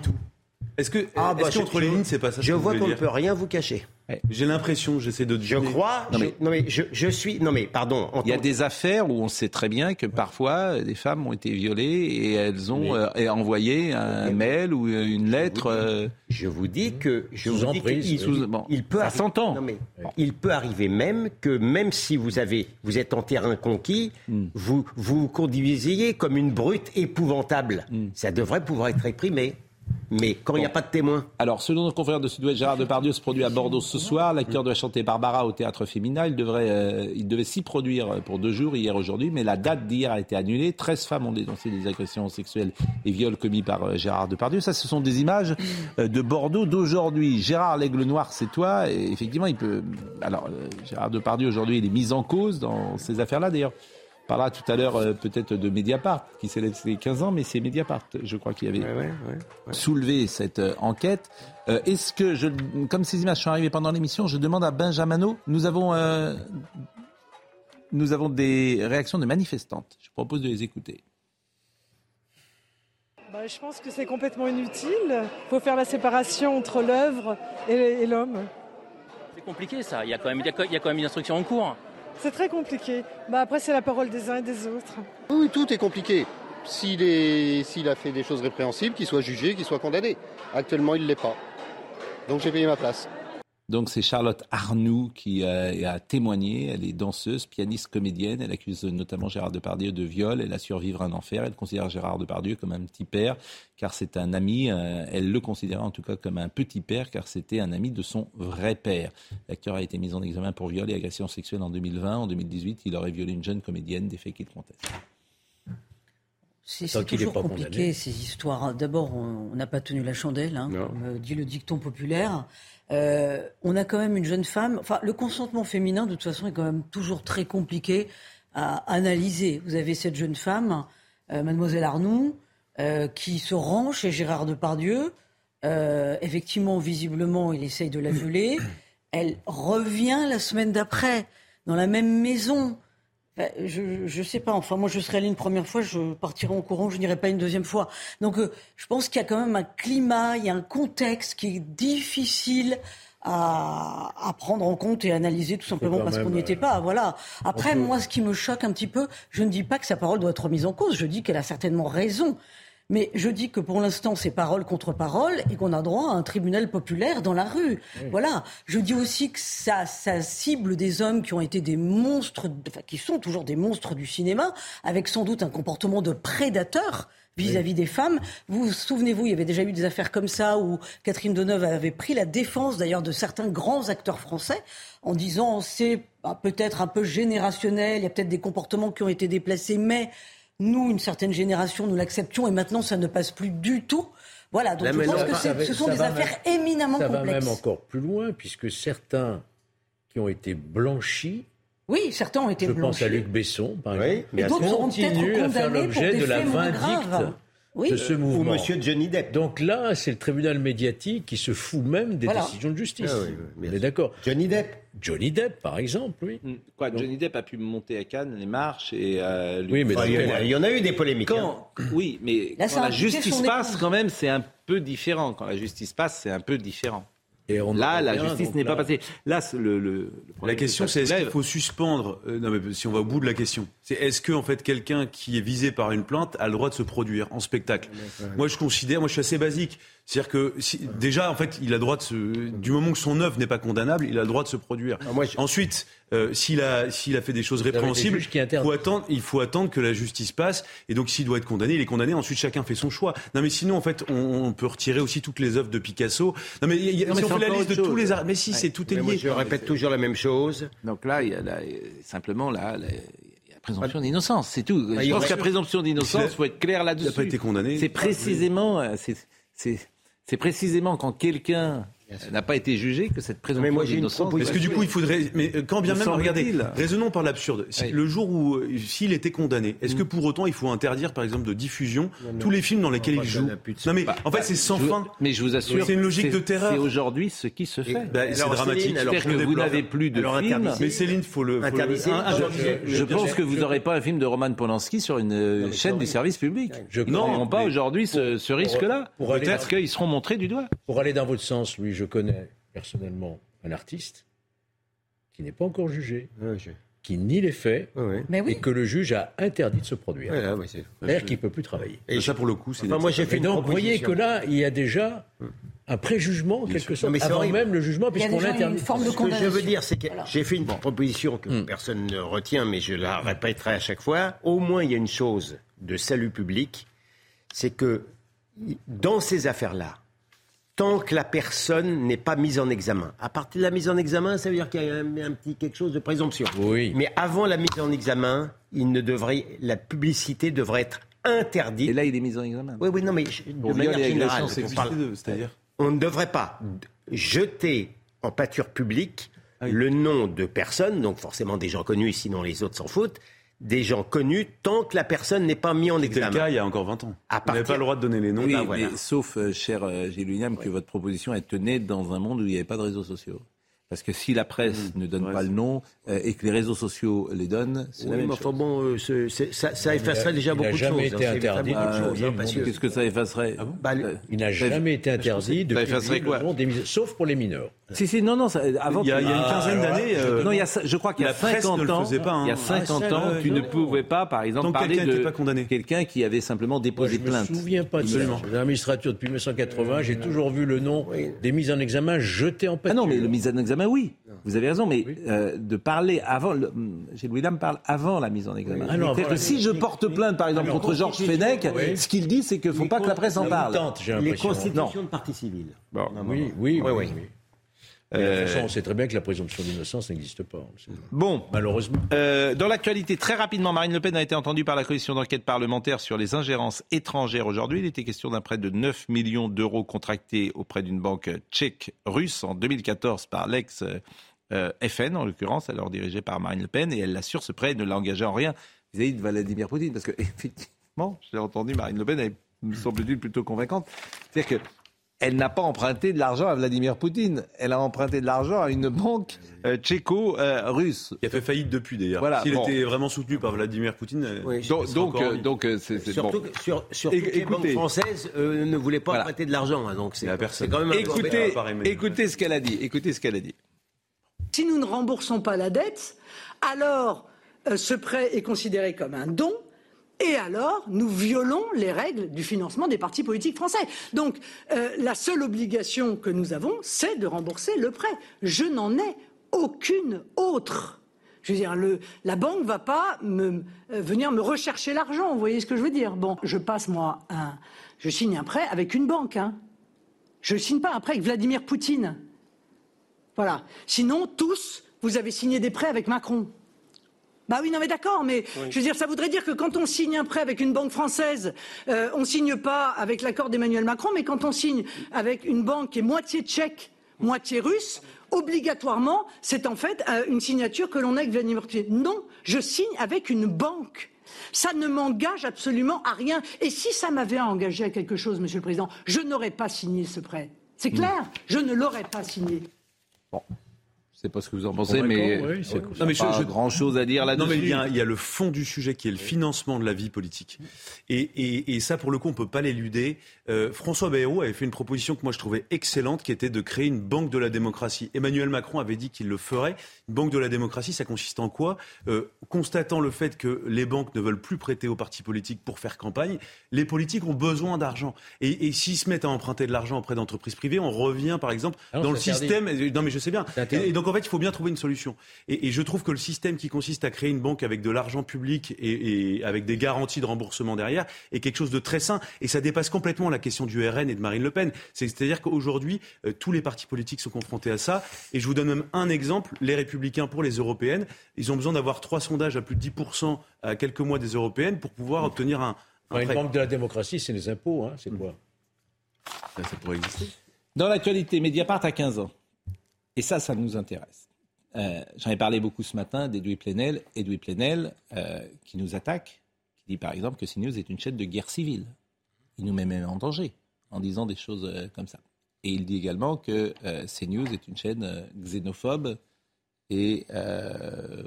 Est-ce que, Ah, bah, je- les je- lignes, c'est pas ça Je que vous vois qu'on ne peut rien vous cacher. J'ai l'impression, j'essaie de Je crois. Non, je- mais- Non mais je, je suis. Non mais pardon. Il y a des affaires où on sait très bien que parfois des femmes ont été violées et elles ont euh, et envoyé un mail ou une lettre. euh, Je vous dis que je Sous vous dis il, Bon, il peut ça arri- s'entend. Non, mais il peut arriver même que même si vous avez vous êtes en terrain conquis, Hmm. vous vous conduisiez comme une brute épouvantable. Hmm. Ça devrait pouvoir être réprimé. Mais quand il n'y a pas de témoin. Alors, selon nos confrères de Sud-Ouest, Gérard Depardieu se produit à Bordeaux ce soir. L'acteur doit chanter Barbara au théâtre féminin. Il, devrait, euh, il devait s'y produire pour deux jours, hier aujourd'hui, mais la date d'hier a été annulée. 13 femmes ont dénoncé des agressions sexuelles et viols commis par euh, Gérard Depardieu. Ça, ce sont des images euh, de Bordeaux d'aujourd'hui. Gérard l'Aigle Noir, c'est toi. Et effectivement, il peut. Alors, euh, Gérard Depardieu, aujourd'hui, il est mis en cause dans ces affaires-là, d'ailleurs. On parlera tout à l'heure euh, peut-être de Mediapart, qui célèbre ses 15 ans, mais c'est Mediapart, je crois, qui avait soulevé cette euh, enquête. Euh, Est-ce que, je, comme ces images sont arrivées pendant l'émission, je demande à Benjamino, nous avons, euh, nous avons des réactions de manifestantes. Je propose de les écouter. Bah, je pense que c'est complètement inutile. Il faut faire la séparation entre l'œuvre et, et l'homme. C'est compliqué ça, il y, a quand même, il, y a, il y a quand même une instruction en cours. C'est très compliqué. Bah, après, c'est la parole des uns et des autres. Oui, tout est compliqué. S'il s'il a fait des choses répréhensibles, qu'il soit jugé, qu'il soit condamné. Actuellement, il ne l'est pas. Donc j'ai payé ma place. Donc c'est Charlotte Arnoux qui euh, a témoigné. Elle est danseuse, pianiste, comédienne. Elle accuse notamment Gérard Depardieu de viol. Elle a survivre à un enfer. Elle considère Gérard Depardieu comme un petit père, car c'est un ami. euh, elle le considérait en tout cas comme un petit père, car c'était un ami de son vrai père. L'acteur a été mis en examen pour viol et agression sexuelle en 2020. En 2018, il aurait violé une jeune comédienne, des faits qu'il conteste. C'est toujours pas compliqué condamné. ces histoires. D'abord, on n'a pas tenu la chandelle, hein, comme euh, dit le dicton populaire. Euh, on a quand même une jeune femme. Enfin, le consentement féminin, de toute façon, est quand même toujours très compliqué à analyser. Vous avez cette jeune femme, euh, Mademoiselle Arnoux, euh, qui se rend chez Gérard Depardieu. Effectivement, visiblement, il essaye de la violer. Elle revient la semaine d'après dans la même maison. Enfin, je ne sais pas. Enfin, moi, je serais allée une première fois, je partirai en courant, je n'irai pas une deuxième fois. Donc, euh, je pense qu'il y a quand même un climat, il y a un contexte qui est difficile à, à prendre en compte et analyser tout simplement parce qu'on n'y était euh, pas. Voilà. Après, moi, ce qui me choque un petit peu, je ne dis pas que sa parole doit être remise en cause. Je dis qu'elle a certainement raison. Mais je dis que pour l'instant, c'est parole contre parole et qu'on a droit à un tribunal populaire dans la rue. Voilà. Je dis aussi que ça, ça cible des hommes qui ont été des monstres, enfin, qui sont toujours des monstres du cinéma, avec sans doute un comportement de prédateur vis-à-vis des femmes. Vous vous souvenez-vous, il y avait déjà eu des affaires comme ça où Catherine Deneuve avait pris la défense d'ailleurs de certains grands acteurs français en disant c'est bah, peut-être un peu générationnel, il y a peut-être des comportements qui ont été déplacés, mais nous, une certaine génération, nous l'acceptions et maintenant ça ne passe plus du tout. Voilà, donc Là, je pense que ça va- ce sont ça des va affaires même- éminemment Ça va complexes. même encore plus loin, puisque certains qui ont été blanchis, Oui, certains ont été je blanchis. pense à Luc Besson, par Oui, exemple, mais Et d'autres seront peut-être continuent à faire condamnés pour l'objet des de la vindicte graves. Oui. de ce Ou mouvement. Ou Monsieur Johnny Depp. Donc là, c'est le tribunal médiatique qui se fout même des Voilà. décisions de justice. Ah oui, oui, On est d'accord. Johnny Depp. Johnny Depp, par exemple, oui. Quoi, Johnny Depp a pu monter à Cannes les marches et euh, Oui, mais Enfin, il, y en a, il y en a eu des polémiques. hein. Quand, oui, mais Là, quand la justice passe, quand même, c'est un peu différent. Quand la justice passe, c'est un peu différent. Et on là, la justice n'est là- pas passée. Là, c'est le, le- le La question, c'est est-ce qu'il faut suspendre euh, Non, mais si on va au bout de la question, c'est est-ce que en fait quelqu'un qui est visé par une plainte a le droit de se produire en spectacle? Moi, je considère, moi, je suis assez basique. C'est-à-dire que si- déjà, en fait, il a le droit de se, du moment que son œuvre n'est pas condamnable, il a le droit de se produire. Ensuite, euh, s'il a s'il a fait des choses répréhensibles, il faut attendre, il faut attendre que la justice passe. Et donc, s'il doit être condamné, il est condamné. Ensuite, chacun fait son choix. Non, mais sinon, en fait, on, on peut retirer aussi toutes les œuvres de Picasso. Non, mais, y a- si on c'est fait la liste de tous les arts, mais si, c'est tout est Mais moi, lié. je répète toujours la même chose. Donc là, il y a, la- simplement là, la, il y a la présomption d'innocence, c'est tout. Ah, Je pense que la présomption d'innocence, il faut être clair là-dessus. Il n'a pas été condamné. C'est précisément, euh, c'est précisément quand quelqu'un n'a pas été jugé que cette présomption moi, j'ai une d'innocence. Parce que du coup, il faudrait. Mais euh, quand bien Me même, regardez, raisonnons par l'absurde. Si- Oui. Le jour où, euh, s'il était condamné, est-ce que pour autant il faut interdire, par exemple, de diffusion tous les films dans lesquels il joue Non, mais en fait, c'est sans fin. Mais je vous assure, C'est une logique de terreur. C'est aujourd'hui ce qui se fait. Bah, c'est alors, dramatique. C'est-à-dire que vous n'avez plus de Alors, films. Mais Céline, faut le. Je, je pense que vous n'aurez pas un film de Roman Polanski sur une euh, chaîne du service public. Je Ils n'auront crois- pas aujourd'hui ce, risque-là. Peut-être qu'ils seront montrés du doigt. Pour aller dans votre sens, Louis, je connais personnellement un artiste qui n'est pas encore jugé, qui nie les faits Mais oui. et que le juge a interdit de se produire. C'est- C'est-à-dire qu'il ne peut plus travailler. Et ça, pour le coup, c'est. Enfin, moi, j'ai fait donc, vous voyez que là, il y a déjà un préjugement, en quelque sorte, mais avant horrible. même le jugement, puisqu'on l'interdit. une forme de Ce que je veux dire, c'est que Voilà. j'ai fait une proposition que personne ne retient, mais je la répéterai à chaque fois. Au moins, il y a une chose de salut public, c'est que dans ces affaires-là, tant que la personne n'est pas mise en examen, à partir de la mise en examen, ça veut dire qu'il y a un, un petit quelque chose de présomption. Oui. Mais avant la mise en examen, il ne devrait, la publicité devrait être interdite. Et là, il est mis en examen. Oui, oui, non, mais je- de manière générale, C'est-à-dire on ne devrait pas jeter en pâture publique Ah oui. le nom de personnes, donc forcément des gens connus, sinon les autres s'en foutent, des gens connus tant que la personne n'est pas mise en C'était le examen. cas il y a encore 20 ans. À On n'avait partir- pas le droit de donner les noms. Oui, voilà. mais sauf, euh, cher euh, Gilles William, que votre proposition elle tenait dans un monde où il n'y avait pas de réseaux sociaux. Parce que si la presse ne donne Ouais, pas le nom euh, et que les réseaux sociaux les donnent, c'est Oui, la même mais chose. enfin bon, euh, ça, ça effacerait déjà il beaucoup de choses. jamais hein, été ça effacerait interdit de le hein, Qu'est-ce que ça effacerait bah, le- Euh, Il n'a jamais été interdit de publier le nom des mis- sauf pour les mineurs. Si, si, non, non, ça, avant. Il y a- tu- il y a une Ah, quinzaine d'années, je- euh, non, il y a, je crois qu'il y a la presse 50 ne le ans. pas, hein. Il y a Ah, 50 ça, ans, tu ne pouvais pas, par exemple, Tant parler quelqu'un de n'était pas condamné. quelqu'un qui avait simplement Moi, déposé je ne me souviens pas de ça. Absolument. J'ai l'administrature depuis 1980, j'ai toujours vu le nom des mises en examen jetés en Ah pâture. non, mais le mise en examen, oui. Vous avez raison, mais euh, de parler avant. le- Gilles William parle avant la mise en examen. Ah que si je porte plainte, par exemple, Alors, contre Georges Fenech, oui. ce qu'il dit, c'est qu'il ne faut pas que la presse en parle. Tente, les constitutions de partie civile. Oui, oui, oui. Oui, oui. oui. De toute façon, on sait très bien que la présomption d'innocence n'existe pas. Bon, Malheureusement. Euh, dans l'actualité, très rapidement, Marine Le Pen a été entendue par la commission d'enquête parlementaire sur les ingérences étrangères aujourd'hui. Il était question d'un prêt de 9 millions d'euros contracté auprès d'une banque tchèque russe en 2014 par l'ex euh, FN, en l'occurrence, alors dirigée par Marine Le Pen, et elle l'assure, ce prêt ne l'a engagé en rien vis-à-vis de Vladimir Poutine, parce que effectivement, j'ai entendu Marine Le Pen, elle me semble-t-il plutôt convaincante, c'est-à-dire que elle n'a pas emprunté de l'argent à Vladimir Poutine, elle a emprunté de l'argent à une banque euh, tchéco-russe. Qui a fait faillite depuis d'ailleurs. Voilà, S'il bon. était vraiment soutenu par Vladimir Poutine. euh, Oui, Donc, donc, euh, euh, c'est Surtout, bon. que- sur, surtout É- que les banques écoutez. françaises euh, ne voulaient pas Voilà. prêter de l'argent. hein, donc c'est Il y a c'est personne. quand même un peu Écoutez, écoutez ce qu'elle a dit. Écoutez ce qu'elle a dit. Si nous ne remboursons pas la dette, alors euh, ce prêt est considéré comme un don. Et alors, nous violons les règles du financement des partis politiques français. Donc, euh, la seule obligation que nous avons, c'est de rembourser le prêt. Je n'en ai aucune autre. Je veux dire, la banque ne va pas euh, venir me rechercher l'argent. Vous voyez ce que je veux dire? Bon, je passe, moi, un, je signe un prêt avec une banque. Hein. Je ne signe pas un prêt avec Vladimir Poutine. Voilà. Sinon, tous, vous avez signé des prêts avec Macron. Bah oui, non mais d'accord, mais je veux dire, ça voudrait dire que quand on signe un prêt avec une banque française, euh, on signe pas avec l'accord d'Emmanuel Macron, mais quand on signe avec une banque qui est moitié tchèque, moitié russe, obligatoirement, c'est en fait euh, une signature que l'on a avec Vladimir Poutine. Non, je signe avec une banque. Ça ne m'engage absolument à rien. Et si ça m'avait engagé à quelque chose, Monsieur le Président, je n'aurais pas signé ce prêt. C'est clair, je ne l'aurais pas signé. Je sais pas ce que vous en pensez, mais, oui, c'est- non, mais pas grand chose à dire Non, là-dessus. mais il y, a, il y a le fond du sujet qui est le financement de la vie politique. Et, et- et ça, pour le coup, on peut pas l'éluder. Euh, François Bayrou avait fait une proposition que moi je trouvais excellente, qui était de créer une banque de la démocratie. Emmanuel Macron avait dit qu'il le ferait. Une banque de la démocratie, ça consiste en quoi? Euh, Constatant le fait que les banques ne veulent plus prêter aux partis politiques pour faire campagne, les politiques ont besoin d'argent. Et, et s'ils se mettent à emprunter de l'argent auprès d'entreprises privées, on revient, par exemple, Ah non, dans le interdit. système. Non, mais je sais bien. C'est interdit. Et, et donc, en fait, il faut bien trouver une solution. Et, et je trouve que le système qui consiste à créer une banque avec de l'argent public et, et avec des garanties de remboursement derrière est quelque chose de très sain. Et ça dépasse complètement la question du RN et de Marine Le Pen. C'est- C'est-à-dire qu'aujourd'hui, euh, tous les partis politiques sont confrontés à ça. Et je vous donne même un exemple. Les Républicains pour les Européennes, ils ont besoin d'avoir trois sondages à plus de 10% à quelques mois des Européennes pour pouvoir obtenir un, un Enfin, une banque de la démocratie, c'est les impôts, hein, c'est quoi? Ça, ça pourrait exister. Dans l'actualité, Mediapart a 15 ans. Et ça, ça nous intéresse. Euh, J'en ai parlé beaucoup ce matin d'Edoui Plenel. Edoui Plenel euh, qui nous attaque, qui dit par exemple que CNews est une chaîne de guerre civile. Il nous met même en danger en disant des choses euh, comme ça. Et il dit également que CNews est une chaîne xénophobe et. Euh,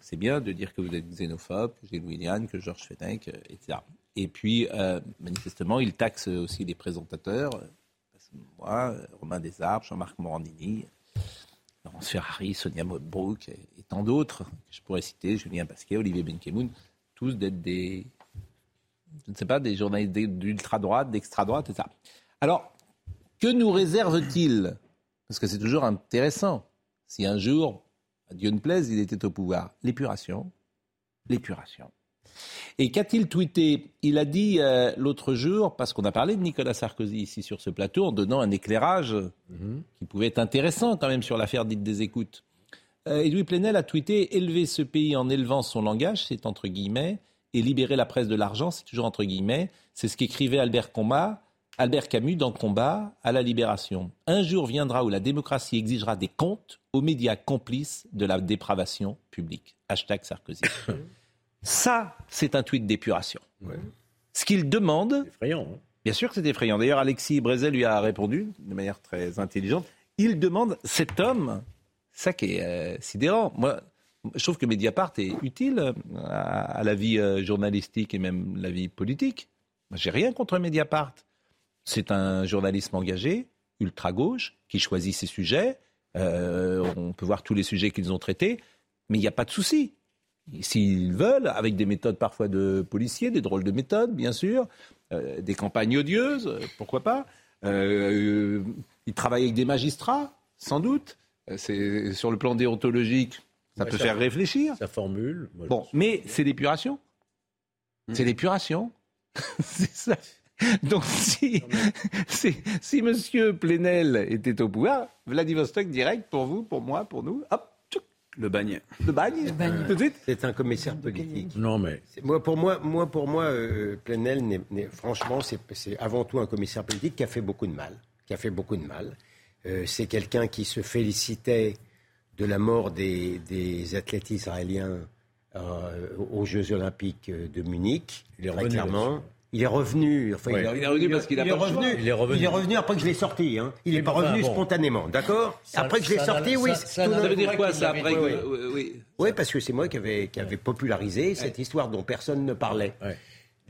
c'est bien de dire que vous êtes xénophobe, que Gilles William, que Georges Fenech, etc. Et puis, manifestement, il taxe aussi les présentateurs. Moi, Romain Desarbes, Jean-Marc Morandini, Laurence Ferrari, Sonia Motbrook et, et tant d'autres que je pourrais citer, Julien Pasquet, Olivier Benkemoun, tous d'être des, je ne sais pas, des journalistes d'ultra-droite, d'extra-droite, etc. Alors, que nous réserve-t-il? Parce que c'est toujours intéressant. Si un jour, à Dieu ne plaise, il était au pouvoir. L'épuration. L'épuration. Et qu'a-t-il tweeté? Il a dit euh, l'autre jour, parce qu'on a parlé de Nicolas Sarkozy ici sur ce plateau, en donnant un éclairage qui pouvait être intéressant quand même sur l'affaire dite des écoutes. Euh, Edoui Plenel a tweeté Élever ce pays en élevant son langage, c'est entre guillemets, et libérer la presse de l'argent, c'est toujours entre guillemets. C'est ce qu'écrivait Albert, Combat, Albert Camus dans Combat à la Libération. Un jour viendra où la démocratie exigera des comptes aux médias complices de la dépravation publique. Hashtag Sarkozy. Ça, c'est un tweet d'épuration. Ce qu'il demande. Effrayant. hein. Bien sûr que c'est effrayant. D'ailleurs, Alexis Brézel lui a répondu de manière très intelligente. Il demande cet homme, ça qui est euh, sidérant. Moi, je trouve que Mediapart est utile euh, à, à la vie euh, journalistique et même la vie politique. Moi, J'ai rien contre Mediapart. C'est un journalisme engagé, ultra gauche, qui choisit ses sujets. Euh, on peut voir tous les sujets qu'ils ont traités, mais il n'y a pas de souci. S'ils veulent, avec des méthodes parfois de policiers, des drôles de méthodes, bien sûr, euh, des campagnes odieuses, euh, pourquoi pas. Euh, ils travaillent avec des magistrats, sans doute. C'est sur le plan déontologique, ça Ouais, peut ça- faire réfléchir. Sa formule. moi, Bon, mais c'est l'épuration. C'est l'épuration. c'est ça. Donc si, si, si M. Plenel était au pouvoir, Vladivostok direct pour vous, pour moi, pour nous, hop, Le bagne. le bagne, tout de suite. C'est un commissaire politique. Non, mais Moi, pour moi, moi, pour moi euh, Plenel, franchement, c'est c'est avant tout un commissaire politique qui a fait beaucoup de mal. Qui a fait beaucoup de mal. Euh, c'est quelqu'un qui se félicitait de la mort des, des athlètes israéliens euh, aux Jeux Olympiques de Munich. Il est très clairement. Il est revenu. Enfin, Ouais. il, Il est revenu parce qu'il a il pas revenu. Il est revenu. Il est revenu après que je l'ai sorti. Hein. Il n'est pas revenu bon. spontanément, d'accord Après que je l'ai sorti, oui. ça- veut dire quoi ça avait- après oui, que- oui. oui, oui. Oui, parce que c'est moi qui avais, qui avait popularisé cette histoire dont personne ne parlait. Ouais.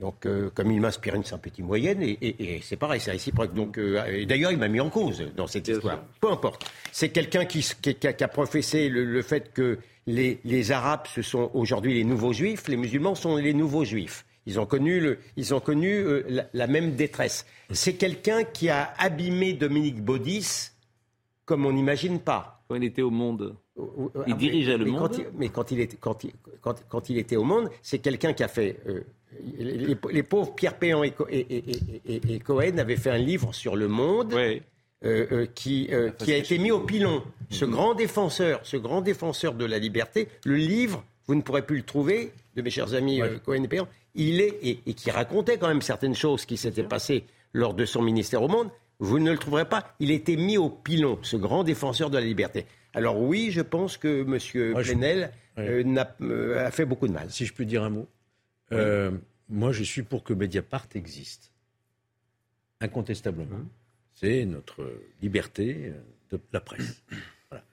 Donc, euh, comme il m'inspire une sympathie moyenne, et, et- et c'est pareil, c'est réciproque. Donc, euh, d'ailleurs, il m'a mis en cause dans cette histoire. Peu importe. C'est quelqu'un qui, s- qui- qui a, qui a professé le, le fait que les, les Arabes, ce sont aujourd'hui les nouveaux Juifs, les musulmans sont les nouveaux Juifs. Ils ont connu, le, ils ont connu euh, la, la même détresse. C'est quelqu'un qui a abîmé Dominique Baudis comme on n'imagine pas. Quand il était au monde, Il Il dirigeait le mais monde. Quand il, mais quand il, était, quand, il, quand, quand il était au monde, c'est quelqu'un qui a fait. euh, les, les pauvres Pierre Péan et, Co- et, et- et- et- et Cohen avaient fait un livre sur le monde euh, euh, qui, euh, qui a été mis au pilon. Ce grand défenseur, ce grand défenseur de la liberté, le livre, vous ne pourrez plus le trouver, de mes chers amis euh, Cohen et Péan, il est, et, et qui racontait quand même certaines choses qui s'étaient passées lors de son ministère au monde, vous ne le trouverez pas. Il était mis au pilon, ce grand défenseur de la liberté. Alors oui, je pense que M. Je- Plenel euh, euh, a fait beaucoup de mal. si je peux dire un mot, euh, moi je suis pour que Mediapart existe. Incontestablement. C'est notre liberté de la presse. Voilà.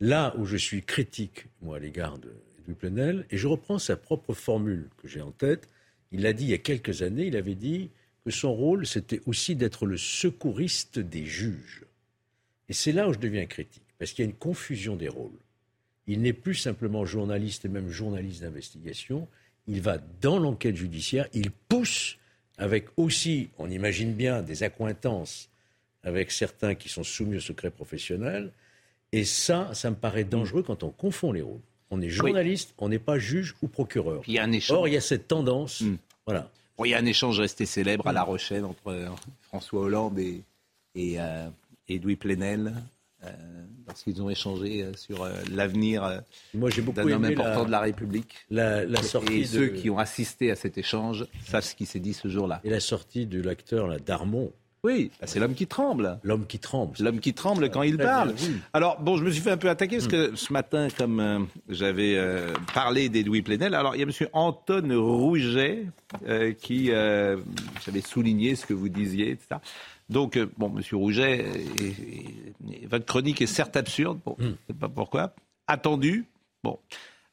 Là où je suis critique, moi, à l'égard de Louis Plenel, et je reprends sa propre formule que j'ai en tête, il l'a dit il y a quelques années, il avait dit que son rôle, c'était aussi d'être le secouriste des juges. Et c'est là où je deviens critique, parce qu'il y a une confusion des rôles. Il n'est plus simplement journaliste et même journaliste d'investigation, il va dans l'enquête judiciaire, il pousse avec aussi, on imagine bien, des accointances avec certains qui sont soumis au secret professionnel. Et ça, ça me paraît dangereux quand on confond les rôles. On est journaliste, on n'est pas juge ou procureur. Il y a un échange. Or, il y a cette tendance. Voilà. Bon, il y a un échange resté célèbre à La Rochelle entre euh, François Hollande et, et, euh, et Louis Plenel. Euh, lorsqu'ils ont échangé euh, sur euh, l'avenir euh, Moi, j'ai beaucoup d'un homme important la- de la République. la- sortie et de- ceux qui ont assisté à cet échange savent ce qui s'est dit ce jour-là. Et la sortie de l'acteur Darmon. Oui, bah, c'est l'homme qui tremble. L'homme qui tremble. L'homme qui tremble quand il parle. Alors, bon, je me suis fait un peu attaquer parce que ce matin, comme euh, j'avais euh, parlé d'Edoui Plenel, alors il y a M. Anton Rouget euh, qui, euh, j'avais souligné ce que vous disiez, etc. Donc, bon, M. Rouget, et- et- et votre chronique est certes absurde, bon, je ne sais pas pourquoi, attendu. Bon,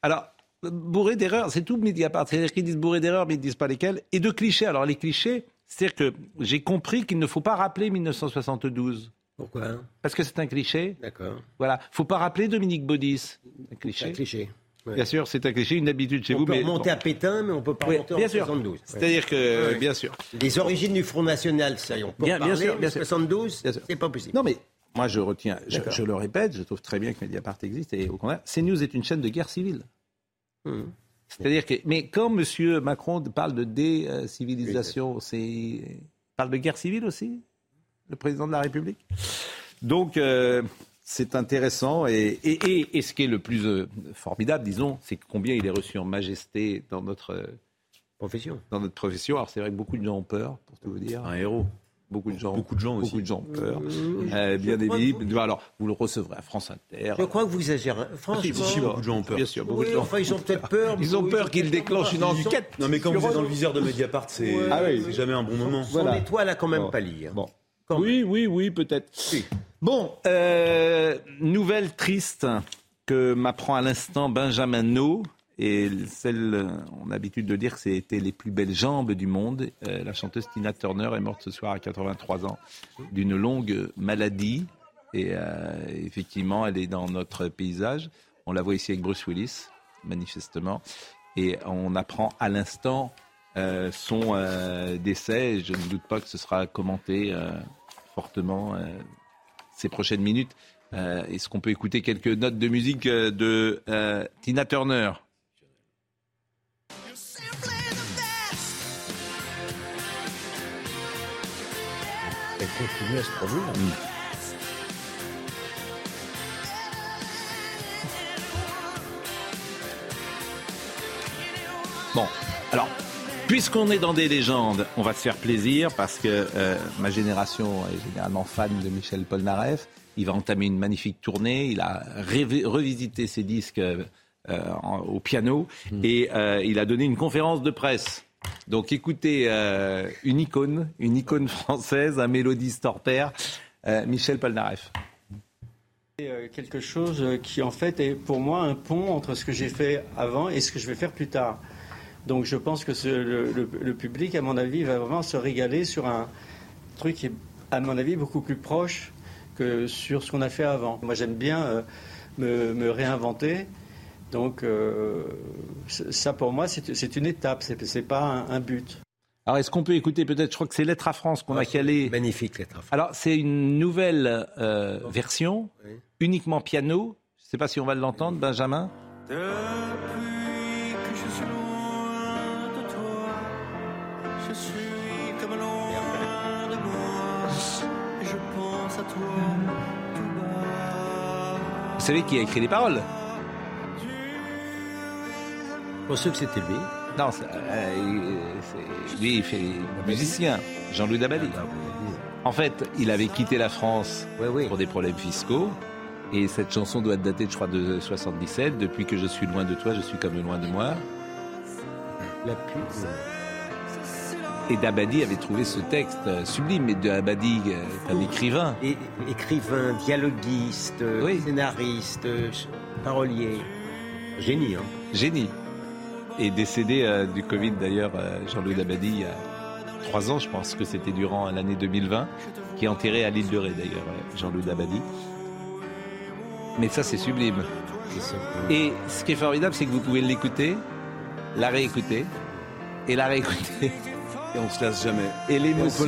alors, bourré d'erreurs, c'est tout Mediapart. C'est-à-dire qu'ils disent bourré d'erreurs, mais ils ne disent pas lesquelles. Et de clichés. Alors, les clichés, c'est-à-dire que j'ai compris qu'il ne faut pas rappeler 1972. Pourquoi? Parce que c'est un cliché. D'accord. Voilà. Faut pas rappeler Dominique Baudis. Un cliché. Un cliché. Ouais. Bien sûr, c'est un cliché, une habitude chez on vous. peut mais remonter bon. à Pétain, mais on peut pas Oui, remonter bien en sûr. 72. C'est-à-dire que, Ouais. bien sûr. Les origines du Front National, ça y est, on peut Bien- en bien parler, sûr, mais bien sûr. 72, c'est pas possible. Non, mais moi, je retiens, je, je le répète, je trouve très bien que Mediapart existe et au contraire, CNews est une chaîne de guerre civile. Hum. C'est-à-dire que, mais quand M. Macron parle de décivilisation, c'est il parle de guerre civile aussi, le président de la République? Donc euh, c'est intéressant et, et, et, et ce qui est le plus euh, formidable, disons, c'est combien il est reçu en majesté dans notre euh, profession. Dans notre profession. Alors c'est vrai que beaucoup de gens ont peur, pour tout vous dire. Un héros. Beaucoup de gens, beaucoup de gens, beaucoup de gens ont peur. Euh, bien évidemment. Alors, vous le recevrez à France Inter. Je crois que vous exagérez. Ah, Franchement. si, si, beaucoup de gens ont peur. Bien sûr, beaucoup Oui, de gens. enfin, ils ont peut-être peur. Ils ont peur qu'il déclenche une enquête. Non, mais quand vous êtes dans le viseur de Mediapart, c'est. Ah oui. c'est jamais un bon moment. Son étoile a quand même pâli. hein. Bon. Oui, oui, oui, peut-être. Bon, euh, nouvelle triste que m'apprend à l'instant Benjamin No. Et celle, euh, on a l'habitude de dire que c'était les plus belles jambes du monde. Euh, la chanteuse Tina Turner est morte ce soir à 83 ans d'une longue maladie. Et euh, effectivement, elle est dans notre paysage. On la voit ici avec Bruce Willis, manifestement. Et on apprend à l'instant son décès. Je ne doute pas que ce sera commenté fortement ces prochaines minutes. Est-ce qu'on peut écouter quelques notes de musique de Tina Turner? À se produire. Bon, alors, puisqu'on est dans des légendes, on va se faire plaisir parce que euh, ma génération est généralement fan de Michel Polnareff. Il va entamer une magnifique tournée. Il a revisité ses disques euh, en- au piano et euh, il a donné une conférence de presse. Donc écoutez, euh, une icône, une icône française, un mélodiste hors euh, Michel Polnareff. Euh, quelque chose qui en fait est pour moi un pont entre ce que j'ai fait avant et ce que je vais faire plus tard. Donc je pense que le, public, à mon avis, va vraiment se régaler sur un truc qui est, à mon avis, beaucoup plus proche que sur ce qu'on a fait avant. Moi j'aime bien me réinventer. Donc euh, ça pour moi c'est une étape, c'est pas un, un but. Alors, est-ce qu'on peut écouter peut-être, je crois que c'est Lettre à France qu'on a calé. Magnifique, Lettre à France. Alors, c'est une nouvelle euh, version, uniquement piano. Je ne sais pas si on va l'entendre, Benjamin. Depuis que je suis loin de toi, je suis comme loin de moi. Et je pense à toi tout bas. Vous savez qui a écrit les paroles? Je pensais que c'était lui. Non, euh, c'est- lui, il fait musicien, Jean-Louis Dabadi. En fait, il avait quitté la France pour des problèmes fiscaux. Et cette chanson doit dater, je crois, de 77. Depuis que je suis loin de toi, je suis comme loin de moi. La pluie. Et Dabadi avait trouvé ce texte euh, sublime. Mais Dabadi est un écrivain. Écrivain, dialoguiste, Oui. scénariste, euh, parolier. Génie, hein. Génie. Et décédé euh, du Covid d'ailleurs, euh, Jean-Louis Dabadi, il y a trois ans, je pense que c'était durant l'année 2020, qui est enterré à l'île de Ré d'ailleurs, euh, Jean-Louis Dabadi. Mais ça, c'est sublime. Et ce qui est formidable, c'est que vous pouvez l'écouter, la réécouter, et la réécouter. Et on se lasse jamais. Et l'émotion.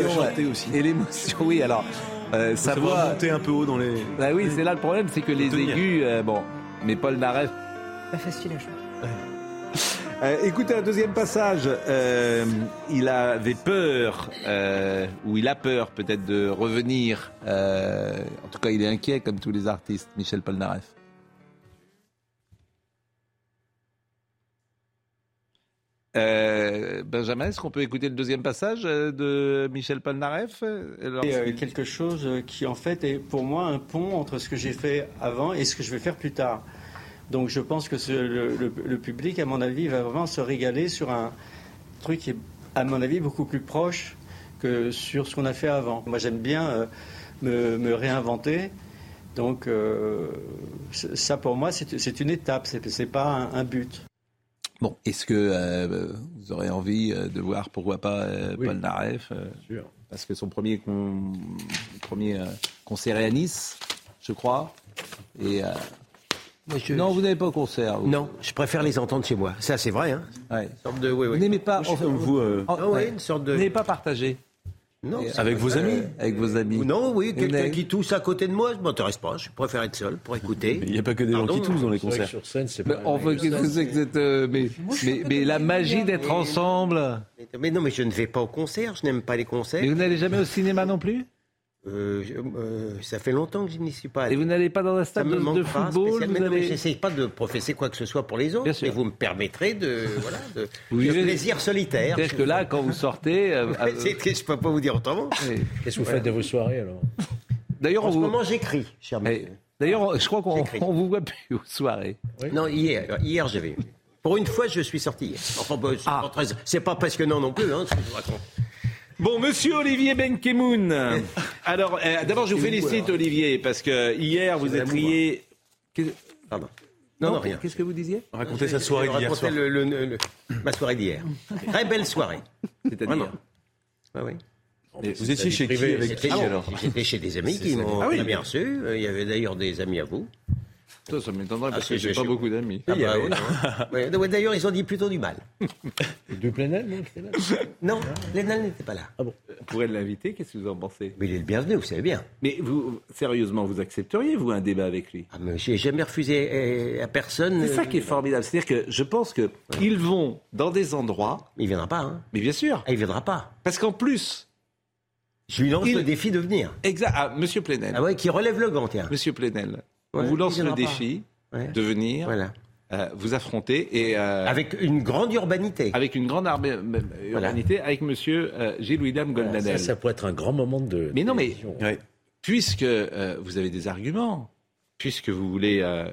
Aussi. Et l'émotion, oui, alors. euh, sa savoir voix. monter un peu haut dans les. Bah oui, c'est là le problème, c'est que les tenir. aigus, euh, bon, mais Paul Naref Pas facile à jouer. Euh, écoutez un deuxième passage. Euh, il avait peur, euh, ou il a peur peut-être de revenir. en tout cas, il est inquiet comme tous les artistes. Michel Polnareff. Euh, Benjamin, est-ce qu'on peut écouter le deuxième passage de Michel Polnareff? Alors, euh, quelque chose qui en fait est pour moi un pont entre ce que j'ai fait avant et ce que je vais faire plus tard. Donc je pense que ce- le, le- le public, à mon avis, va vraiment se régaler sur un truc qui est, à mon avis, beaucoup plus proche que sur ce qu'on a fait avant. Moi j'aime bien euh, me, me réinventer. Donc euh, ça pour moi c'est une étape, c'est pas un, un but. Bon, est-ce que euh, vous aurez envie de voir pourquoi pas euh, Oui. Paul Naref euh, sûr. Parce que son premier, con- premier euh, concert est à Nice, je crois. Et non, vous n'avez pas au concert. vous. Non, je préfère les entendre chez moi. Ça, c'est vrai. Hein. Ouais. Une sorte de, oui, oui. Vous n'aimez pas. Enfin, vous. euh, ouais, ouais. une sorte de. Vous n'avez pas partagé Non, avec vos amis Avec vos amis. Non, oui, quelqu'un qui tousse à côté de moi, je m'intéresse pas. Je préfère être seul pour écouter. Il n'y a pas que des gens qui toussent dans les concerts. sur scène, c'est Mais pas. enfin, qu'est-ce que c'est que cette. euh, mais, mais, mais la magie d'être ensemble. Mais, mais non, mais je ne vais pas au concert. Je n'aime pas les concerts. Mais vous n'allez jamais au cinéma non plus? Euh, euh, ça fait longtemps que je n'y suis pas. Et vous n'allez pas dans un Ça stade me de, de pas football vous allez- j'essaie pas de professer quoi que ce soit pour les autres, Bien sûr. mais vous me permettrez de, voilà, de, plaisir solitaire. C'est-à-dire que là, quand vous sortez. euh, euh, je peux pas vous dire autrement. oui. Qu'est-ce que vous faites de vos soirées alors? D'ailleurs, En ce vous- moment, j'écris, cher Mais- monsieur. D'ailleurs, je crois qu'on on vous voit plus aux soirées. Non, hier, hier j'avais. Pour une fois, je suis sorti hier. Enfin, bah, c'est Ah. pas, très- pas passionnant non plus, hein, ce que je vous raconte. Bon, monsieur Olivier Benkemoun. Alors, euh, d'abord, je vous félicite, Olivier, parce que hier, vous rié. Qu'est- Pardon. Non, non, rien. Qu'est-ce que vous disiez Racontez sa soirée d'hier racontais soir. le- le- le- le- ma soirée d'hier. Très belle soirée. C'est-à-dire. Ah oui. Vous étiez chez qui avec J'étais qui alors j'étais chez des amis qui m'ont Ah oui. très bien reçu. Il y avait d'ailleurs des amis à vous. Ça, ça m'étonnerait parce Ah, que j'ai pas beaucoup d'amis. Ah bah oui, hein. Ouais, ouais, D'ailleurs, ils ont dit plutôt du mal. De Plenel, non j'étais là Non, Lénal n'était pas là. Ah bon? On pourrait l'inviter, qu'est-ce que vous en pensez? Mais il est le bienvenu, vous savez bien. Mais vous, sérieusement, vous accepteriez, vous, un débat avec lui? Ah, mais j'ai jamais refusé euh, à personne. C'est ça euh, qui est formidable. C'est-à-dire que je pense que ils vont dans des endroits. Il viendra pas, hein. Mais bien sûr. Ah, il viendra pas. Parce qu'en plus. Je lui lance Il- le défi de venir. Exact. Ah, monsieur Plenel. Ah ouais, qui relève le gant, tiens. Monsieur Plenel. Ouais, on vous lance le défi Ouais. de venir Voilà. euh, vous affronter et. euh, Avec une grande urbanité. avec une grande urbanité, avec monsieur euh, Gilles William Voilà, Golnadel. ça, ça pourrait être un grand moment de. Mais non, mais-. Ouais. Puisque euh, vous avez des arguments, puisque vous voulez euh,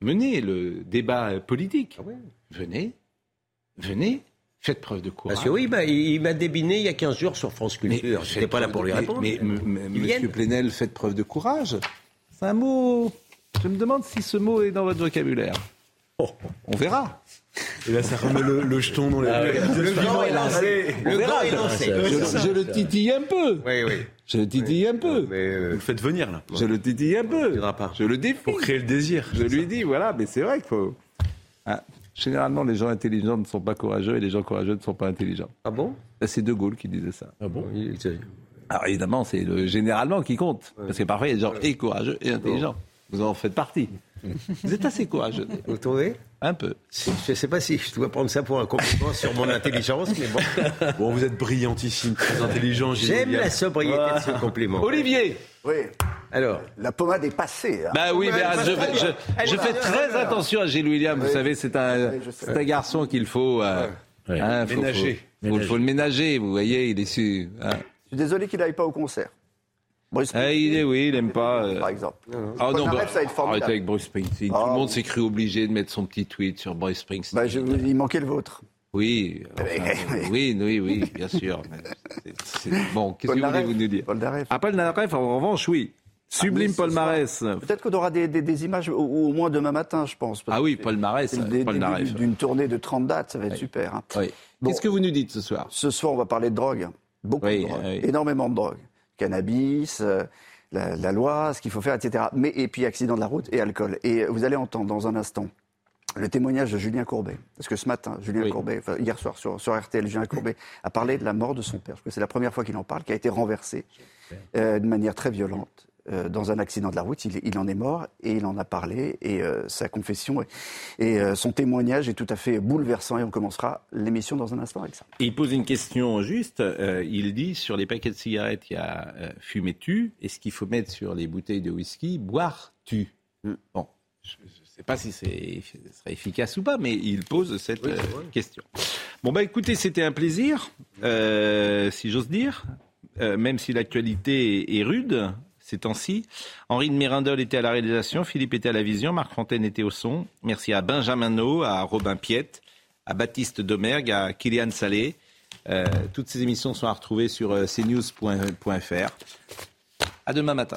mener le débat politique, Ah ouais. venez, venez, faites preuve de courage. Parce que oui, bah, il, m'a débiné il y a 15 jours sur France Culture. Je n'étais pas là pour lui mais- répondre. Mais, m- m- Ils monsieur. Plenel, faites preuve de courage. C'est un mot. Je me demande si ce mot est dans votre vocabulaire. Oh. On verra. Et là, ça remet le, le jeton dans les. Ah ouais. Le gant est lancé. On Le gant est lancé. Je, le titille un peu. Oui, oui. Je le titille un peu. Mais euh, Vous le faites venir là. Je le titille un peu. pas. Je le défie. Pour créer le désir. Je lui dis, voilà, mais c'est vrai qu'il faut. Ah, généralement, les gens intelligents ne sont pas courageux et les gens courageux ne sont pas intelligents. ah bon? C'est De Gaulle qui disait ça. Ah bon? Alors évidemment, c'est le généralement qui compte. Parce que parfois, il y a des gens et courageux et intelligents. Vous en faites partie. Vous êtes assez courageux. Vous trouvez Un peu. Je ne sais pas si je dois prendre ça pour un compliment sur mon intelligence, mais bon. Bon, vous êtes brillantissime, très intelligent. Gilles J'aime la sobriété de ce compliment. Olivier Oui, Alors, la pommade est passée. hein. Bah oui, mais je, fais très attention à Gilles William. Vous Oui. savez, c'est un, garçon qu'il faut, euh, Ouais. hein, faut- Ménager. Faut, faut- faut le ménager. Vous voyez, il est su. hein. Je suis désolé qu'il n'aille pas au concert. Bruce Ah, il est, oui, il aime pas. euh, par exemple. Ah non, Polnareff, bah, ça va être formidable. arrêtez avec Bruce Springsteen. Tout Ah, le monde oui. s'est cru obligé de mettre son petit tweet sur Bruce Springsteen. Bah, je- il manquait le vôtre. Oui, enfin, oui, oui, oui, bien sûr. mais c'est- c'est- Bon, qu'est-ce que Naref. voulez-vous nous dire Paul Naref. Ah, Paul Naref, en revanche, oui. Sublime Ah, mais ce palmarès. Peut-être qu'on aura des, des- des images au, au moins demain matin, je pense. parce Ah que oui, c'est- Paul Marès, c'est le Paul début Naref. D'une tournée de 30 dates, ça va être super. hein. Oui. Bon. Qu'est-ce que vous nous dites ce soir? Ce soir, on va parler de drogue. Beaucoup Oui, de drogue. oui. Énormément de drogue. Cannabis, euh, la, la loi, ce qu'il faut faire, etc. Mais, et puis accident de la route et alcool. Et vous allez entendre dans un instant le témoignage de Julien Courbet. Parce que ce matin, Julien Oui. Courbet, enfin, hier soir sur, sur RTL, Julien Courbet a parlé de la mort de son père. Je crois que c'est la première fois qu'il en parle, qui a été renversé euh, de manière très violente. Euh, dans un accident de la route, il, il en est mort et il en a parlé et euh, sa confession et, et, euh, son témoignage est tout à fait bouleversant et on commencera l'émission dans un instant avec ça. Et il pose une question juste. euh, il dit sur les paquets de cigarettes, il y a euh, fumé tu. Est-ce qu'il faut mettre sur les bouteilles de whisky boire tu? Bon, je ne sais pas si c'est ce serait efficace ou pas, mais il pose cette euh, question. Bon, bah écoutez, c'était un plaisir, euh, si j'ose dire, euh, même si l'actualité est rude ces temps-ci. Henri de Mérindol était à la réalisation, Philippe était à la vision, Marc Fontaine était au son. Merci à Benjamin No, à Robin Piette, à Baptiste Domergue, à Kylian Salé. Euh, toutes ces émissions sont à retrouver sur euh, cnews.fr. À demain matin.